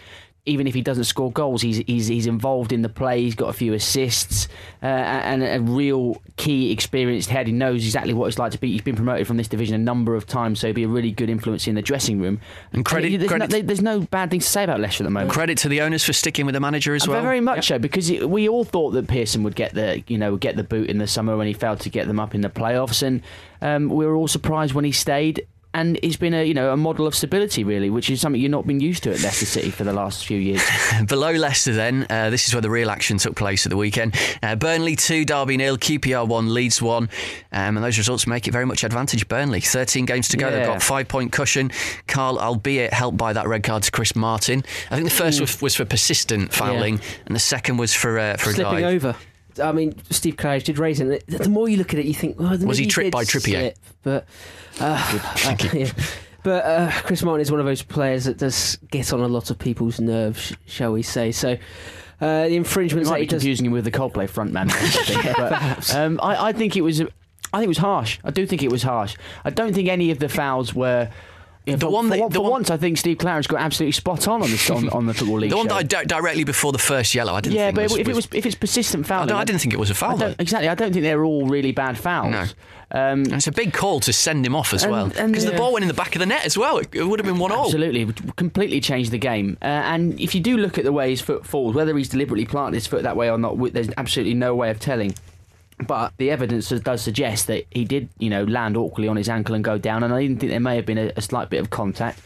Even if he doesn't score goals, he's he's, he's involved in the play. He's got a few assists uh, and a real key experienced head. He knows exactly what it's like to be. He's been promoted from this division a number of times, so he'll be a really good influence in the dressing room. And credit- there's, credit- no, there's no bad thing to say about Leicester at the moment. Credit to the owners for sticking with the manager as well. Very much so, because we all thought that Pearson would get the, you know, get the boot in the summer when he failed to get them up in the playoffs, and um, we were all surprised when he stayed. And it's been a, you know, a model of stability really, which is something you've not been used to at Leicester City for the last few years. Below Leicester, then, uh, this is where the real action took place at the weekend. Uh, Burnley 2, Derby nil, QPR 1, Leeds 1. Um, and those results make it very much advantage Burnley. 13 games to go. They've got five point cushion. Carl, albeit helped by that red card to Chris Martin. I think the first was, was for persistent fouling, and the second was for, uh, for a Slipping dive. over. I mean, Steve Claridge did raise it. The the more you look at it, you think, well, Was he tripped by Trippier? slip, but uh, uh, yeah. But uh, Chris Martin is one of those players that does get on a lot of people's nerves, shall we say? So uh, the We infringements might be he does. confusing him with the Coldplay frontman. But, um, I, I think it was, I think it was harsh. I do think it was harsh. I don't think any of the fouls were. Yeah, The for, one for, that- one- the for one- once, I think Steve Claridge got absolutely spot on on the on, on the football league. The one show. that I di- directly before the first yellow, I didn't yeah, think but was, if it was if it's persistent I, I didn't think it was a I foul. don't- exactly. I don't think they're all really bad fouls. No. Um, it's a big call to send him off as And- well. Because the ball went in the back of the net as well. It, it would have been one all. Absolutely, it would completely changed the game. Uh, and if you do look at the way his foot falls, whether he's deliberately planted his foot that way or not, there's absolutely no way of telling. But the evidence does- suggest that he did, you know, land awkwardly on his ankle and go down. And I even think there may have been a, a slight bit of contact.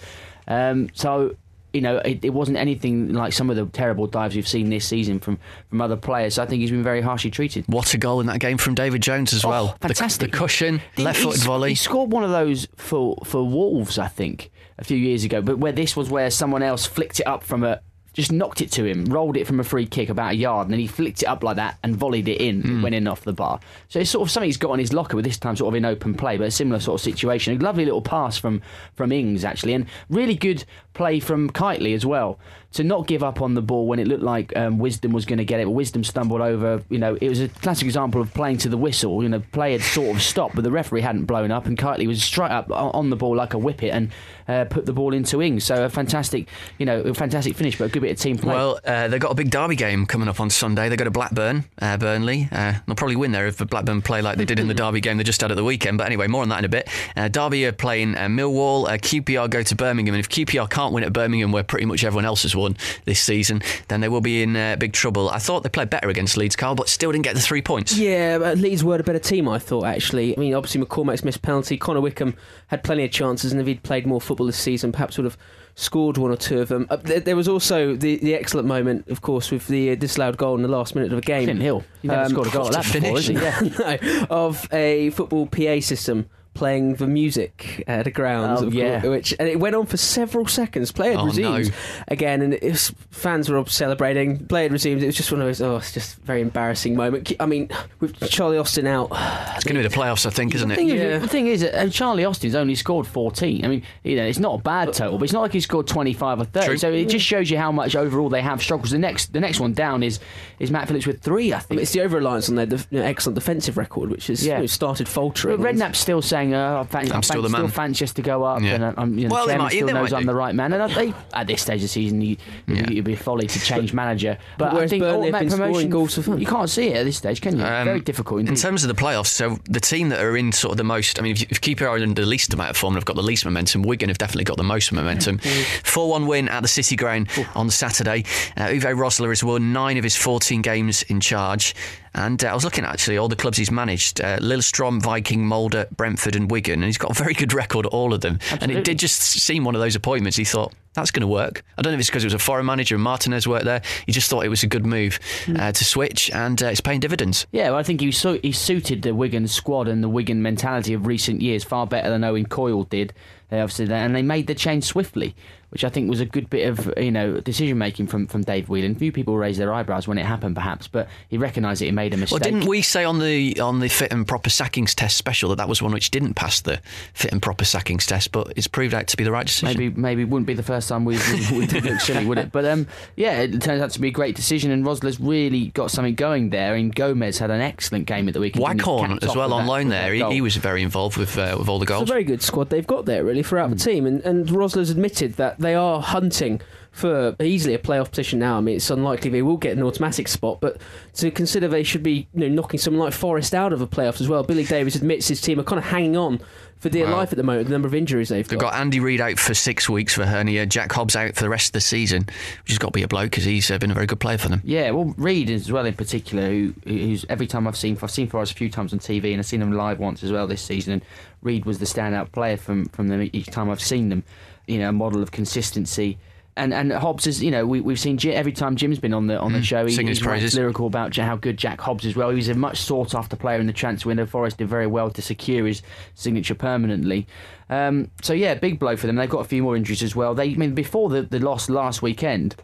Um, so. You know, it, it wasn't anything like some of the terrible dives we've seen this season from, from other players. So I think he's been very harshly treated. What a goal in that game from David Jones as Oh, well. The- fantastic. The, cushion, left he footed volley. He scored one of those for for Wolves, I think, a few years ago. But where this was where someone else flicked it up from a, just knocked it to him, rolled it from a free kick about a yard, and then he flicked it up like that and volleyed it in. Hmm. It went in off the bar. So it's sort of something he's got on his locker with this time, sort of in open play, but a similar sort of situation. A lovely little pass from from Ings actually, and really good play from Kightly as well. To not give up on the ball when it looked like um, Wisdom was going to get it, but Wisdom stumbled over. You know, it was a classic example of playing to the whistle. You know, play had sort of stopped, but the referee hadn't blown up, and Kightly was straight up on the ball like a whippet and uh, put the ball into Ings. So a fantastic, you know, a fantastic finish, but a good bit of team play. Well, uh, they've got a big derby game coming up on Sunday. They go to Blackburn, uh, Burnley. Uh, they'll probably win there if Blackburn play like they did in the derby game they just had at the weekend. But anyway, more on that in a bit. Uh, derby are playing uh, Millwall. QPR go to Birmingham, and if QPR can't win at Birmingham, where pretty much everyone else has won this season, then they will be in big trouble. I thought they played better against Leeds, Carl, but still didn't get the three points. Yeah, but Leeds were a better team, I thought. Actually, I mean, obviously McCormack's missed penalty. Connor Wickham had plenty of chances, and if he'd played more football this season, perhaps would have scored one or two of them. Uh, there, there, was also the, the excellent moment, of course, with the uh, disallowed goal in the last minute of a game. Clint Hill, you never um, scored a goal at that before, is he? Yeah, no, of a football PA system playing the music at the ground. Oh, yeah. which and it went on for several seconds. Play had oh, resumed no. again, and was, fans were all celebrating. Play had resumed. It was just one of those. Oh, it's just a very embarrassing moment. I mean, with Charlie Austin out, it's going to be the playoffs, I think, isn't the it? Thing yeah. is, the thing is, uh, Charlie Austin's only scored 14. I mean, you know, it's not a bad total, but it's not like he scored 25 or 30. True. So it just shows you how much overall they have struggles. The next, the next one down is is Matt Phillips with three. I think I mean, it's the over reliance on their def- excellent defensive record, which has yeah. you know, started faltering. But Redknapp's still saying, uh, I'm still the man. Still fancy us to go up, yeah. and uh, I'm, you know, well, the chairman might, still knows I'm do. the right man. And they, at this stage of the season, you, yeah. it'd be folly to change manager. But, but I think Burnley automatic promotion goals for fun. You can't see it at this stage, can you? Um, Very difficult. Indeed. In terms of the playoffs, so the team that are in sort of the most, I mean, if, if QPR are in the least amount of form, and have got the least momentum. Wigan have definitely got the most momentum. Four-one win at the City Ground on Saturday. Uh, Uwe Rosler has won nine of his 14 games in charge. And uh, I was looking at actually all the clubs he's managed: uh, Lillestrøm, Viking, Molde, Brentford, and Wigan, and he's got a very good record at all of them. Absolutely. And it did just seem one of those appointments. He thought that's going to work. I don't know if it's because it was a foreign manager and Martinez worked there. He just thought it was a good move uh, to switch, and uh, it's paying dividends. Yeah, well, I think he, su- he suited the Wigan squad and the Wigan mentality of recent years far better than Owen Coyle did. They obviously and they made the change swiftly which I think was a good bit of you know decision making from, from Dave Whelan. Few people raised their eyebrows when it happened, perhaps, but he recognised that he made a mistake. Well, didn't we say on the on the fit and proper sackings test special that that was one which didn't pass the fit and proper sackings test, but it's proved out to be the right decision. Maybe maybe wouldn't be the first time we did look silly, would it? But um, yeah, it turns out to be a great decision, and Rosler's really got something going there. And Gomez had an excellent game at the weekend. Waghorn as well on loan there. He, he, was very involved with uh, with all the goals. It's a very good squad they've got there really throughout mm. the team, and and Rosler's admitted that they are hunting for easily a playoff position now. I mean, it's unlikely they will get an automatic spot, but to consider they should be you know, knocking someone like Forest out of the playoffs as well. Billy Davies admits his team are kind of hanging on for dear wow. life at the moment. The number of injuries they've, got. they've got. got. Andy Reid out for six weeks for hernia. Jack Hobbs out for the rest of the season, which has got to be a blow because he's uh, been a very good player for them. Yeah, well, Reid as well in particular, who, who's every time I've seen, I've seen Forest a few times on TV and I've seen them live once as well this season. And Reid was the standout player from from them each time I've seen them. You know, a model of consistency and and Hobbs is you know we we've seen every time Jim's been on the on the mm, show he, he's lyrical about how good Jack Hobbs is. Well, he was a much sought after player in the transfer window. Forest did very well to secure his signature permanently. Um, so yeah, big blow for them. They've got a few more injuries as well. They I mean before the the loss last weekend.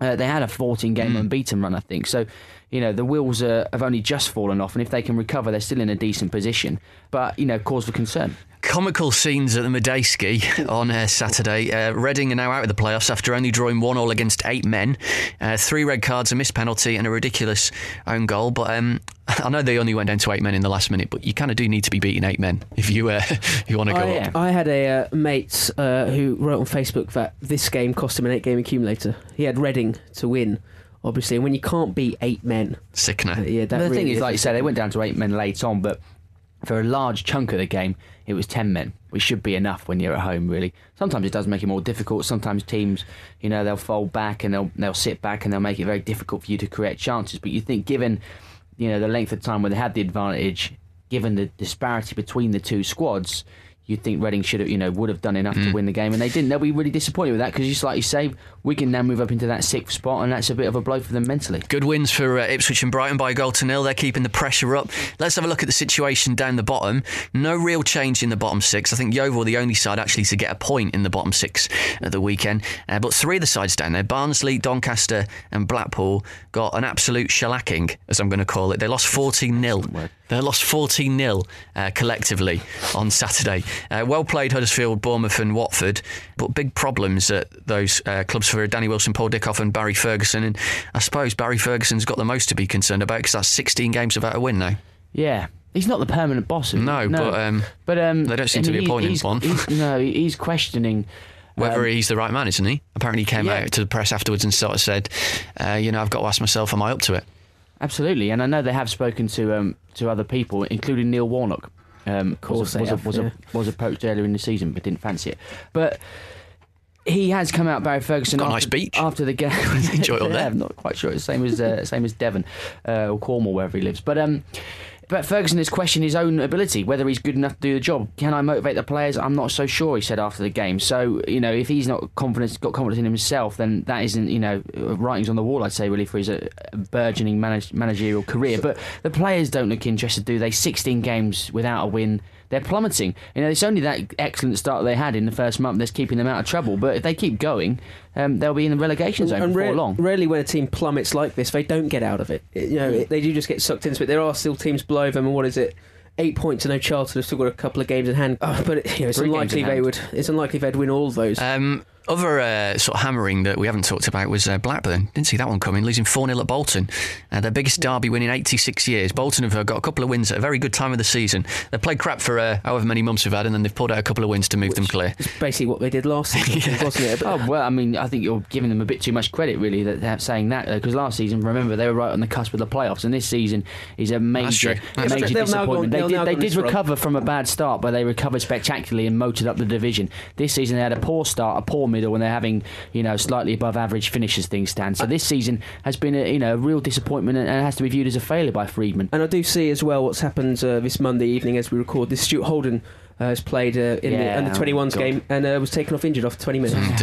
Uh, they had a 14 game mm. unbeaten run, I think. So, you know, the wheels are, have only just fallen off, and if they can recover, they're still in a decent position. But, you know, cause for concern comical scenes at the Madejski on uh, Saturday. Uh, Reading are now out of the playoffs after only drawing one all against eight men. Uh, three red cards, a missed penalty, and a ridiculous own goal. But um, I know they only went down to eight men in the last minute, but you kind of do need to be beating eight men if you uh, if you want to go I, up. I had a uh, mate uh, who wrote on Facebook that this game cost him an eight game accumulator. He had Reading to win obviously. And when you can't beat eight men, sickener. Uh, yeah, that the really thing is, like you said, they went down to eight men late on, but for a large chunk of the game, it was 10 men, which should be enough when you're at home, really. Sometimes it does make it more difficult. Sometimes teams, you know, they'll fold back and they'll, they'll sit back and they'll make it very difficult for you to create chances. But you think, given, you know, the length of time where they had the advantage, given the disparity between the two squads, you'd think Reading should have, you know, would have done enough mm. to win the game, and they didn't. They'll be really disappointed with that because, just like you say, we can now move up into that sixth spot, and that's a bit of a blow for them mentally. Good wins for uh, Ipswich and Brighton by a goal to nil. They're keeping the pressure up. Let's have a look at the situation down the bottom. No real change in the bottom six. I think Yeovil the only side actually to get a point in the bottom six at the weekend, uh, but three of the sides down there, Barnsley, Doncaster, and Blackpool, got an absolute shellacking, as I'm going to call it. They lost 14 0 They lost 14 0 uh, collectively on Saturday. Uh, well played Huddersfield, Bournemouth, and Watford, but big problems at those uh, clubs for Danny Wilson, Paul Dickov, and Barry Ferguson. And I suppose Barry Ferguson's got the most to be concerned about because that's 16 games without a win now. Yeah. He's not the permanent boss. Of it. No, but, um, but um, they don't seem to be appointing he's- one. he's- no, he's questioning Whether um, he's the right man, isn't he? Apparently, he came Yeah. out to the press afterwards and sort of said, uh, "You know, I've got to ask myself, am I up to it?" Absolutely, and I know they have spoken to um, to other people, including Neil Warnock. Um, course was, they was, have, was, yeah. was approached earlier in the season, but didn't fancy it. But he has come out, Barry Ferguson. Got a nice beach. after the game. Enjoy yeah, there. I'm not quite sure. It's same as uh, same as Devon uh, or Cornwall, wherever he lives. But um, but Ferguson has questioned his own ability, whether he's good enough to do the job. Can I motivate the players? I'm not so sure. He said after the game. So you know, if he's not confident, got confidence in himself, then that isn't you know writings on the wall. I'd say really for his uh, burgeoning manage- managerial career. But the players don't look interested, do they? 16 games without a win. They're plummeting. You know, it's only that excellent start they had in the first month that's keeping them out of trouble. But if they keep going, um, they'll be in the relegation zone and before rare- long. rarely when a team plummets like this, they don't get out of it. It- You know, it- they do just get sucked into it. There are still teams below them, and what is it? Eight points to no Charlton have still got a couple of games in hand. Oh, but it, you know, it's Three unlikely they hand. would. It's unlikely they'd win all of those. Um, other uh, sort of hammering that we haven't talked about was uh, Blackburn. Didn't see that one coming, losing 4 0 at Bolton. Uh, their biggest derby win in 86 years. Bolton have uh, got a couple of wins at a very good time of the season. They've played crap for uh, however many months we've had, and then they've pulled out a couple of wins to move them clear. it's basically what they did last season, I think, wasn't it? But Oh well, I mean, I think you're giving them a bit too much credit, really, that they're saying that because last season, remember, they were right on the cusp of the playoffs, and this season is a major. That's major true. They'll now go on- disappointment. They did, they did recover from a bad start, but they recovered spectacularly and motored up the division. This season, they had a poor start, a poor middle, and they're having, you know, slightly above average finishes things stand. So this season has been, a, you know, a real disappointment, and and has to be viewed as a failure by Freedman. And I do see as well what's happened uh, this Monday evening as we record. This Stuart Holden uh, has played uh, in Yeah, the under 21s God. game and uh, was taken off injured after 20 minutes. And,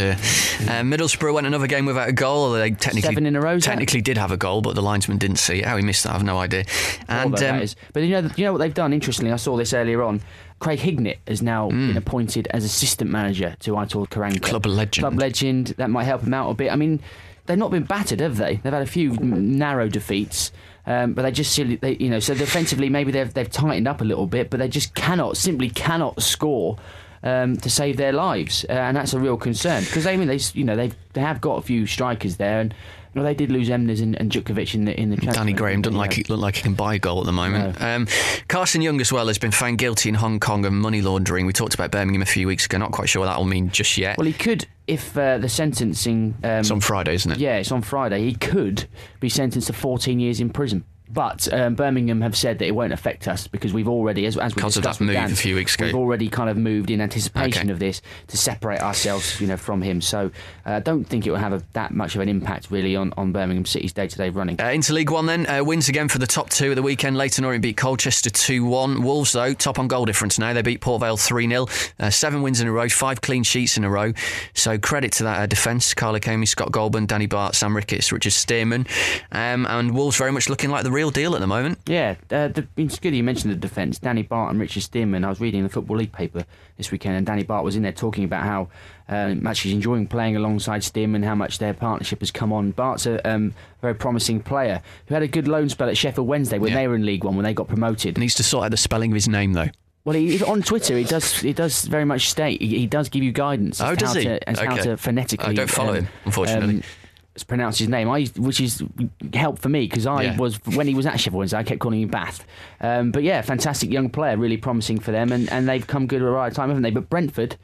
uh, Middlesbrough went another game without a goal. They technically Seven in a row, is that? technically did have a goal, but the linesman didn't see it. How he missed that, I've no idea. And um, is- but you know, you know what they've done. Interestingly, I saw this earlier on. Craig Hignett has now been appointed as assistant manager to Aitor Karanka. Club legend. Club legend. That might help him out a bit. I mean, they've not been battered, have they? They've had a few m- narrow defeats. Um, but they just silly, they, you know, so defensively maybe they've they've tightened up a little bit, but they just cannot, simply cannot score um, to save their lives, uh, and that's a real concern because I mean they, you know, they they have got a few strikers there, and well, they did lose Emnes and, and Djukovic in the in the. Danny Graham doesn't like he, look like he can buy a goal at the moment. Um, Carson Yeung as well has been found guilty in Hong Kong of money laundering. We talked about Birmingham a few weeks ago. Not quite sure what that will mean just yet. Well, he could if uh, the sentencing. Um, it's on Friday, isn't it? yeah, it's on Friday. He could be sentenced to 14 years in prison. But um, Birmingham have said that it won't affect us because we've already, as, as we Because of discussed that move Dan, a few weeks ago. we've already kind of moved in anticipation Okay. of this to separate ourselves, you know, from him. So uh, I don't think it will have a, that much of an impact really on, on Birmingham City's day-to-day running. Uh, into League One then, uh, wins again for the top two of the weekend. Leyton Orient beat Colchester 2 1. Wolves, though, top on goal difference now. They beat Port Vale 3 0. Uh, seven wins in a row, five clean sheets in a row. So credit to that uh, defence. Carl Ikeme, Scott Golbourne, Danny Batth, Sam Ricketts, Richard Stearman. Um, and Wolves very much looking like the real deal at the moment. Yeah, uh, the, it's good you mentioned the defence. Danny Batth and Richard Stearman. I was reading the Football League paper this weekend, and Danny Batth was in there talking about how uh, much he's enjoying playing alongside Stearman, how much their partnership has come on. Batth's a um, very promising player who had a good loan spell at Sheffield Wednesday when Yeah. they were in League One, when they got promoted. Needs to sort out the spelling of his name, though. Well, he, on Twitter, he does he does very much state he, he does give you guidance. As Oh, to does how he? To, as how to phonetically. I don't follow him, unfortunately. um, pronounce his name, I, which is helped for me because I Yeah. was when he was at Sheffield Wednesday, I kept calling him Bath. Um, but yeah, fantastic young player, really promising for them, and, and they've come good at the right time, haven't they? But Brentford,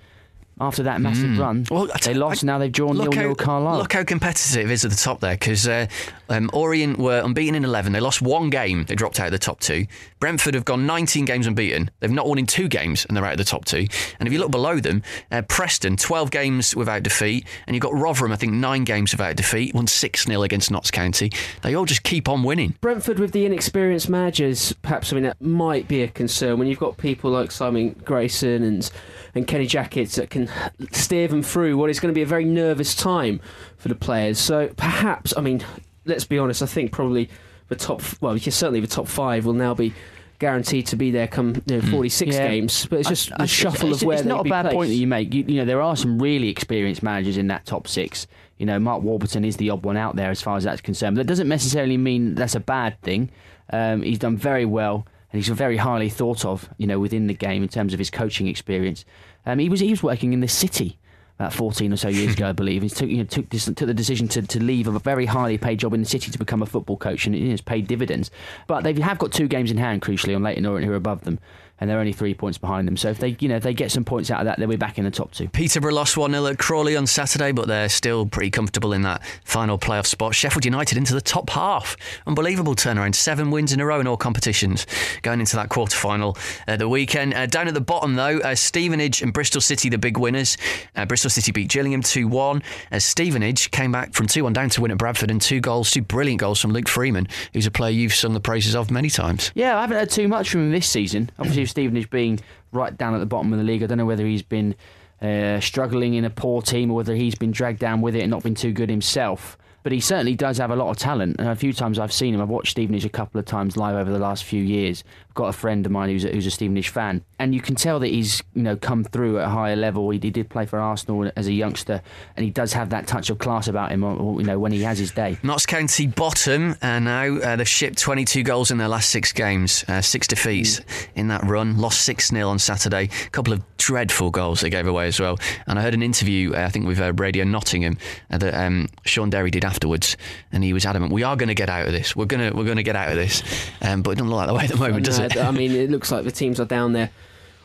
after that massive run, Mm. Well, I they lost. I- now they've drawn nil Look nil how, Carlisle. look how competitive it is at the top there because uh, um, Orient were unbeaten in 11. They lost one game. They dropped out of the top two. Brentford have gone 19 games unbeaten. They've not won in two games and they're out of the top two. And if you look below them, uh, Preston, 12 games without defeat. And you've got Rotherham, I think, nine games without defeat. Won 6 0 against Notts County. They all just keep on winning. Brentford with the inexperienced managers, perhaps something that might be a concern when you've got people like Simon Grayson and and Kenny Jackett that can steer them through what is going to be a very nervous time for the players. So perhaps, I mean, let's be honest. I think probably the top, well, certainly the top five will now be guaranteed to be there come you know, 46 Yeah. games. But it's just I- the shuffle it's, of where it's not a bad point that you make. You, you know, there are some really experienced managers in that top six. You know, Mark Warburton is the odd one out there as far as that's concerned. But that doesn't necessarily mean that's a bad thing. Um, he's done very well. and he's very highly thought of, you know, within the game in terms of his coaching experience. Um, he was he was working in the city about 14 or so years ago, I believe. He took, you know, took, this, took the decision to, to leave a very highly paid job in the city to become a football coach, and it has paid dividends. But they have got two games in hand, crucially, on Leyton Orient, who are above them and they're only three points behind them. So if they, you know, if they get some points out of that, they'll be back in the top two. Peterborough lost 1 0 at Crawley on Saturday, but they're still pretty comfortable in that final playoff spot. Sheffield United into the top half. Unbelievable turnaround. Seven wins in a row in all competitions going into that quarter final uh, the weekend. Uh, down at the bottom, though, uh, Stevenage and Bristol City, the big winners. Uh, Bristol City beat Gillingham 2 1. As Stevenage came back from 2 1 down to win at Bradford, and two goals, two brilliant goals from Luke Freeman, who's a player you've sung the praises of many times. Yeah, I haven't heard too much from him this season. Obviously, Stevenage being right down at the bottom of the league. I don't know whether he's been uh, struggling in a poor team or whether he's been dragged down with it and not been too good himself. But he certainly does have a lot of talent. And a few times I've seen him. I've watched Stevenage a couple of times live over the last few years. Got a friend of mine who's a, who's a Stevenage fan, and you can tell that he's you know come through at a higher level. He, he did play for Arsenal as a youngster, and he does have that touch of class about him. You know when he has his day. Notts County bottom uh, now. Uh, they've shipped 22 goals in their last six games, uh, six defeats mm. in that run. Lost 6 0 on Saturday. A couple of dreadful goals they gave away as well. And I heard an interview, uh, I think with uh, Radio Nottingham, uh, that um, Shaun Derry did afterwards, and he was adamant, "We are going to get out of this. We're going to we're going to get out of this." Um, but it doesn't look like the way at the moment, does it? I mean, it looks like the teams are down there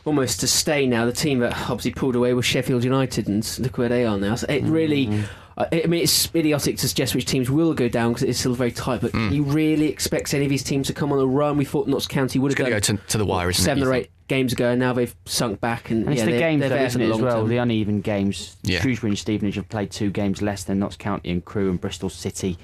almost to stay now. The team that obviously pulled away was Sheffield United, and look where they are now. So it really. Mm-hmm. I mean, it's idiotic to suggest which teams will go down because it's still very tight. But mm. he really expect any of these teams to come on a run. We thought Notts County would have going to go to, to the wire, isn't seven it, or eight games ago, and now they've sunk back. And, and yeah, it's the games, though, isn't it, as well? Term. The uneven games. Yeah. Shrewsbury and Stevenage have played two games less than Notts County and Crewe and Bristol City.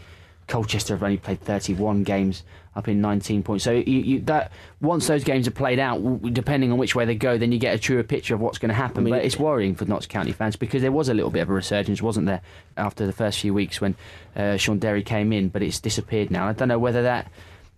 Colchester have only played 31 games, up in 19 points. So you, you, that once those games are played out, depending on which way they go, then you get a truer picture of what's going to happen. I mean, but it's worrying for Notts County fans because there was a little bit of a resurgence, wasn't there, after the first few weeks when uh, Shaun Derry came in, but it's disappeared now. I don't know whether that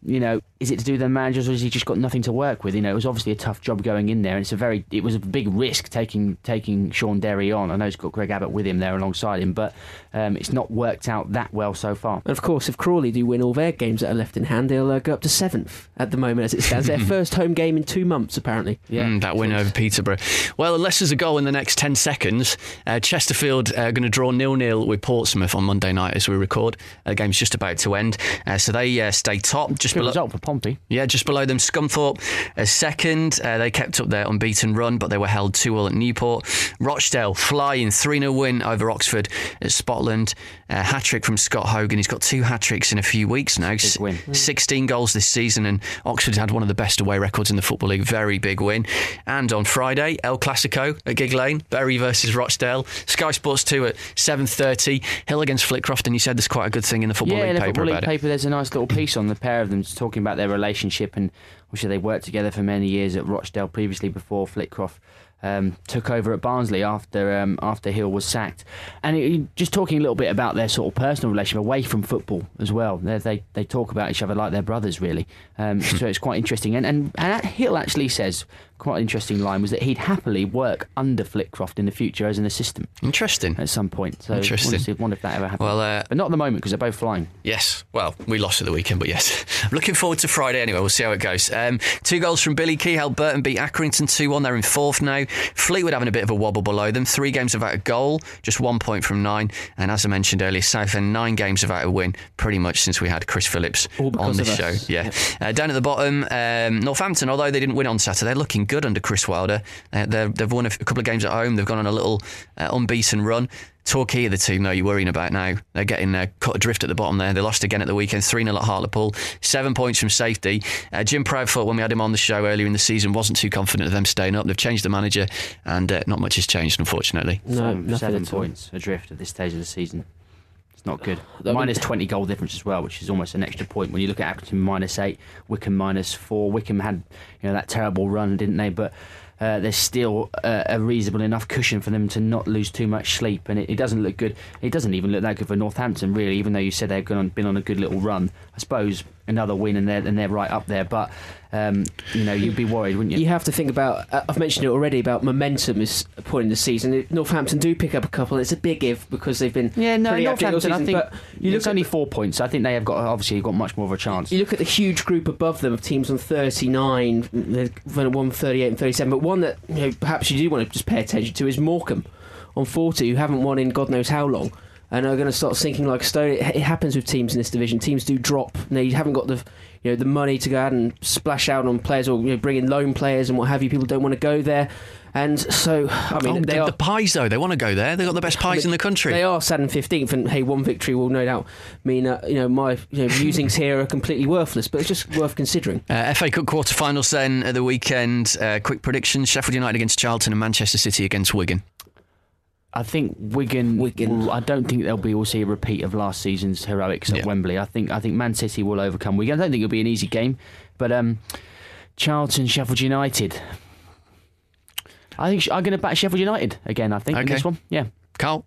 you know, is it to do with the managers or has he just got nothing to work with? You know, it was obviously a tough job going in there, and it's a very, it was a big risk taking taking Shaun Derry on. I know he's got Greg Abbott with him there alongside him, but um, it's not worked out that well so far. And of course, if Crawley do win all their games that are left in hand, they'll uh, go up to seventh at the moment as it stands. their first home game in two months, apparently. Yeah, mm, that win over Peterborough. Well, unless there's a goal in the next ten seconds, uh, Chesterfield are going to draw nil nil with Portsmouth on Monday night as we record. The game's just about to end, uh, so they uh, stay top. Just Good below. Pompey. Yeah, just below them, Scunthorpe a second. Uh, they kept up their unbeaten run, but they were held 2 0 at Newport. Rochdale flying 3 0 win over Oxford at Spotland. Uh, hat trick from Scott Hogan. He's got two hat tricks in a few weeks now. Big win. 16 goals this season, and Oxford had one of the best away records in the Football League. Very big win. And on Friday, El Clasico at Gigg Lane, Bury versus Rochdale. Sky Sports 2 at 7.30. Hill against Flitcroft, and you said there's quite a good thing in the Football yeah, League the paper Football League about paper, there's a nice little piece on the pair of them talking about their relationship and obviously they worked together for many years at Rochdale previously before Flitcroft um, took over at Barnsley after um, after Hill was sacked, and it, just talking a little bit about their sort of personal relationship away from football as well. They they, they talk about each other like they're brothers, really. Um, so it's quite interesting. And, and and Hill actually says quite an interesting line was that he'd happily work under Flitcroft in the future as an assistant. Interesting. At some point. So Interesting. Wonder if that ever happened. Well, uh, but not at the moment because they're both flying. Yes. Well, we lost at the weekend, but yes. I'm looking forward to Friday anyway. We'll see how it goes. Um, two goals from Billy Keyhell. Burton beat Accrington 2 1. They're in fourth now. Fleetwood having a bit of a wobble below them. Three games without a goal, just one point from nine. And as I mentioned earlier, Southend, nine games without a win, pretty much since we had Chris Phillips on this show. Yeah. Yep. Uh, down at the bottom, um, Northampton, although they didn't win on Saturday, they're looking good under Chris Wilder. Uh, they've won a, couple of games at home. They've gone on a little uh, unbeaten run. Torquay are the team, though, you're worrying about now. They're getting uh, cut adrift at the bottom there. They lost again at the weekend, 3 0 at Hartlepool, seven points from safety. Uh, Jim Proudfoot, when we had him on the show earlier in the season, wasn't too confident of them staying up. They've changed the manager, and uh, not much has changed, unfortunately. No, seven, seven points adrift at this stage of the season. It's not good. Minus 20 goal difference as well, which is almost an extra point. When you look at Accrington minus eight, Wycombe minus four. Wycombe had you know that terrible run, didn't they? But uh, there's still uh, a reasonable enough cushion for them to not lose too much sleep, and it, it, doesn't look good. It doesn't even look that good for Northampton, really. Even though you said they've gone on, been on a good little run, I suppose another win and they're and they're right up there. But um, you know, you'd be worried, wouldn't you? You have to think about. Uh, I've mentioned it already about momentum is a point in the season. If Northampton do pick up a couple. It's a big if because they've been Yeah, no, pretty active all Northampton. I think but you it's look at only four points. I think they have got obviously got much more of a chance. You look at the huge group above them of teams on 39, they've won 38 and 37, but one that you know, perhaps you do want to just pay attention to is Morecambe on 40, who haven't won in God knows how long. And are going to start sinking like a stone. It, it happens with teams in this division. Teams do drop. Know, you haven't got the, you know, the money to go out and splash out on players or you know, bring in loan players and what have you. People don't want to go there, and so I mean, Oh, they the, are the pies though, they want to go there. They've got the best pies in the country. they are sad and fifteenth, and hey, one victory will no doubt mean uh, you know my you know, musings here are completely worthless, but it's just worth considering. Uh, FA Cup quarter-finals then at the weekend. Uh, quick predictions: Sheffield United against Charlton and Manchester City against Wigan. I think Wigan. Wigan. Will, I don't think there'll be. We'll see a repeat of last season's heroics at Yeah. Wembley. I think. I think Man City will overcome Wigan. I don't think it'll be an easy game, but um, Charlton, Sheffield United. I think I'm going to back Sheffield United again. I think in this one. Yeah, Carl,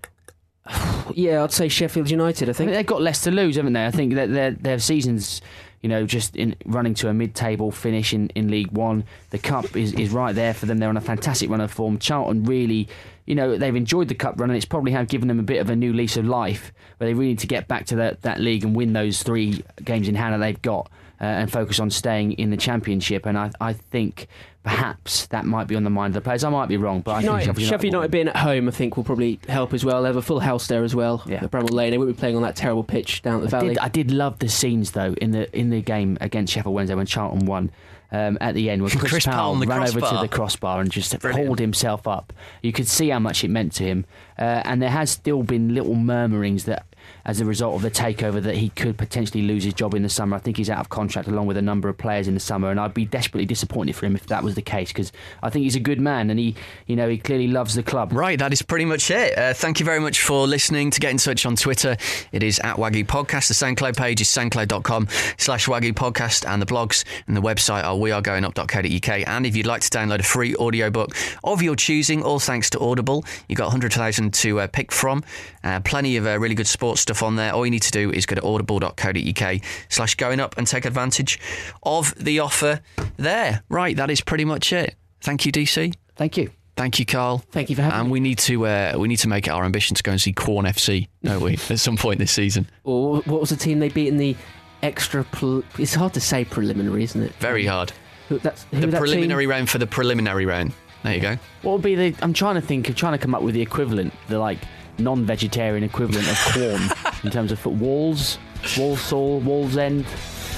Yeah, I'd say Sheffield United. I I think think they've got less to lose, haven't they? I think that their their seasons, you know, just in running to a mid-table finish in, in League One. The cup is, is right there for them. They're on a fantastic run of form. Charlton really, you know, they've enjoyed the cup run, and it's probably have given them a bit of a new lease of life. But they really need to get back to that that league and win those three games in hand that they've got. Uh, and focus on staying in the championship, and I, I think perhaps that might be on the mind of the players. I might be wrong, but I think United, Sheffield United, Sheffield United being at home, I think, will probably help as well. They have a full house there as well Yeah. at Bramall Lane. They won't be playing on that terrible pitch down at the I valley. did, I did love the scenes though in the in the game against Sheffield Wednesday when Charlton won. Um, at the end, when Chris, Chris Powell Powell on the ran over to the crossbar and just Brilliant. hauled himself up, you could see how much it meant to him. Uh, and there has still been little murmurings that, as a result of the takeover, that he could potentially lose his job in the summer. I think he's out of contract along with a number of players in the summer, and I'd be desperately disappointed for him if that was the case because I think he's a good man and he, you know, he clearly loves the club. Right, that is pretty much it. Uh, thank you very much for listening. To get in touch on Twitter, it is at Wagyu Podcast. The SoundCloud page is soundcloud.com slash Wagyu Podcast, and the blogs and the website are wearegoingup.co.uk. And if you'd like to download a free audiobook of your choosing, all thanks to Audible, you've got 100,000 to uh, pick from. Uh, plenty of uh, really good sports stuff on there. All you need to do is go to audible.co.uk slash going up and take advantage of the offer there. Right, that is pretty much it. Thank you, DC. Thank you. Thank you, Carl. Thank you for having And me. And we need to uh, we need to make it our ambition to go and see Quorn FC, don't we? At some point this season. Or what was the team they beat in the extra? Pre- it's hard to say preliminary, isn't it? Very hard. Who, that's, who The that preliminary Team? round for the preliminary round. There you go. What would be the? I'm trying to think. I'm trying to come up with the equivalent, the like non-vegetarian equivalent of Quorn in terms of foot. Walls, Walsall, Walls End.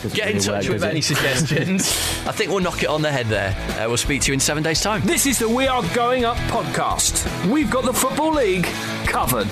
Doesn't Get in really touch work, with any suggestions. I think we'll knock it on the head there. Uh, we'll speak to you in seven days' time. This is the We Are Going Up podcast. We've got the Football League covered.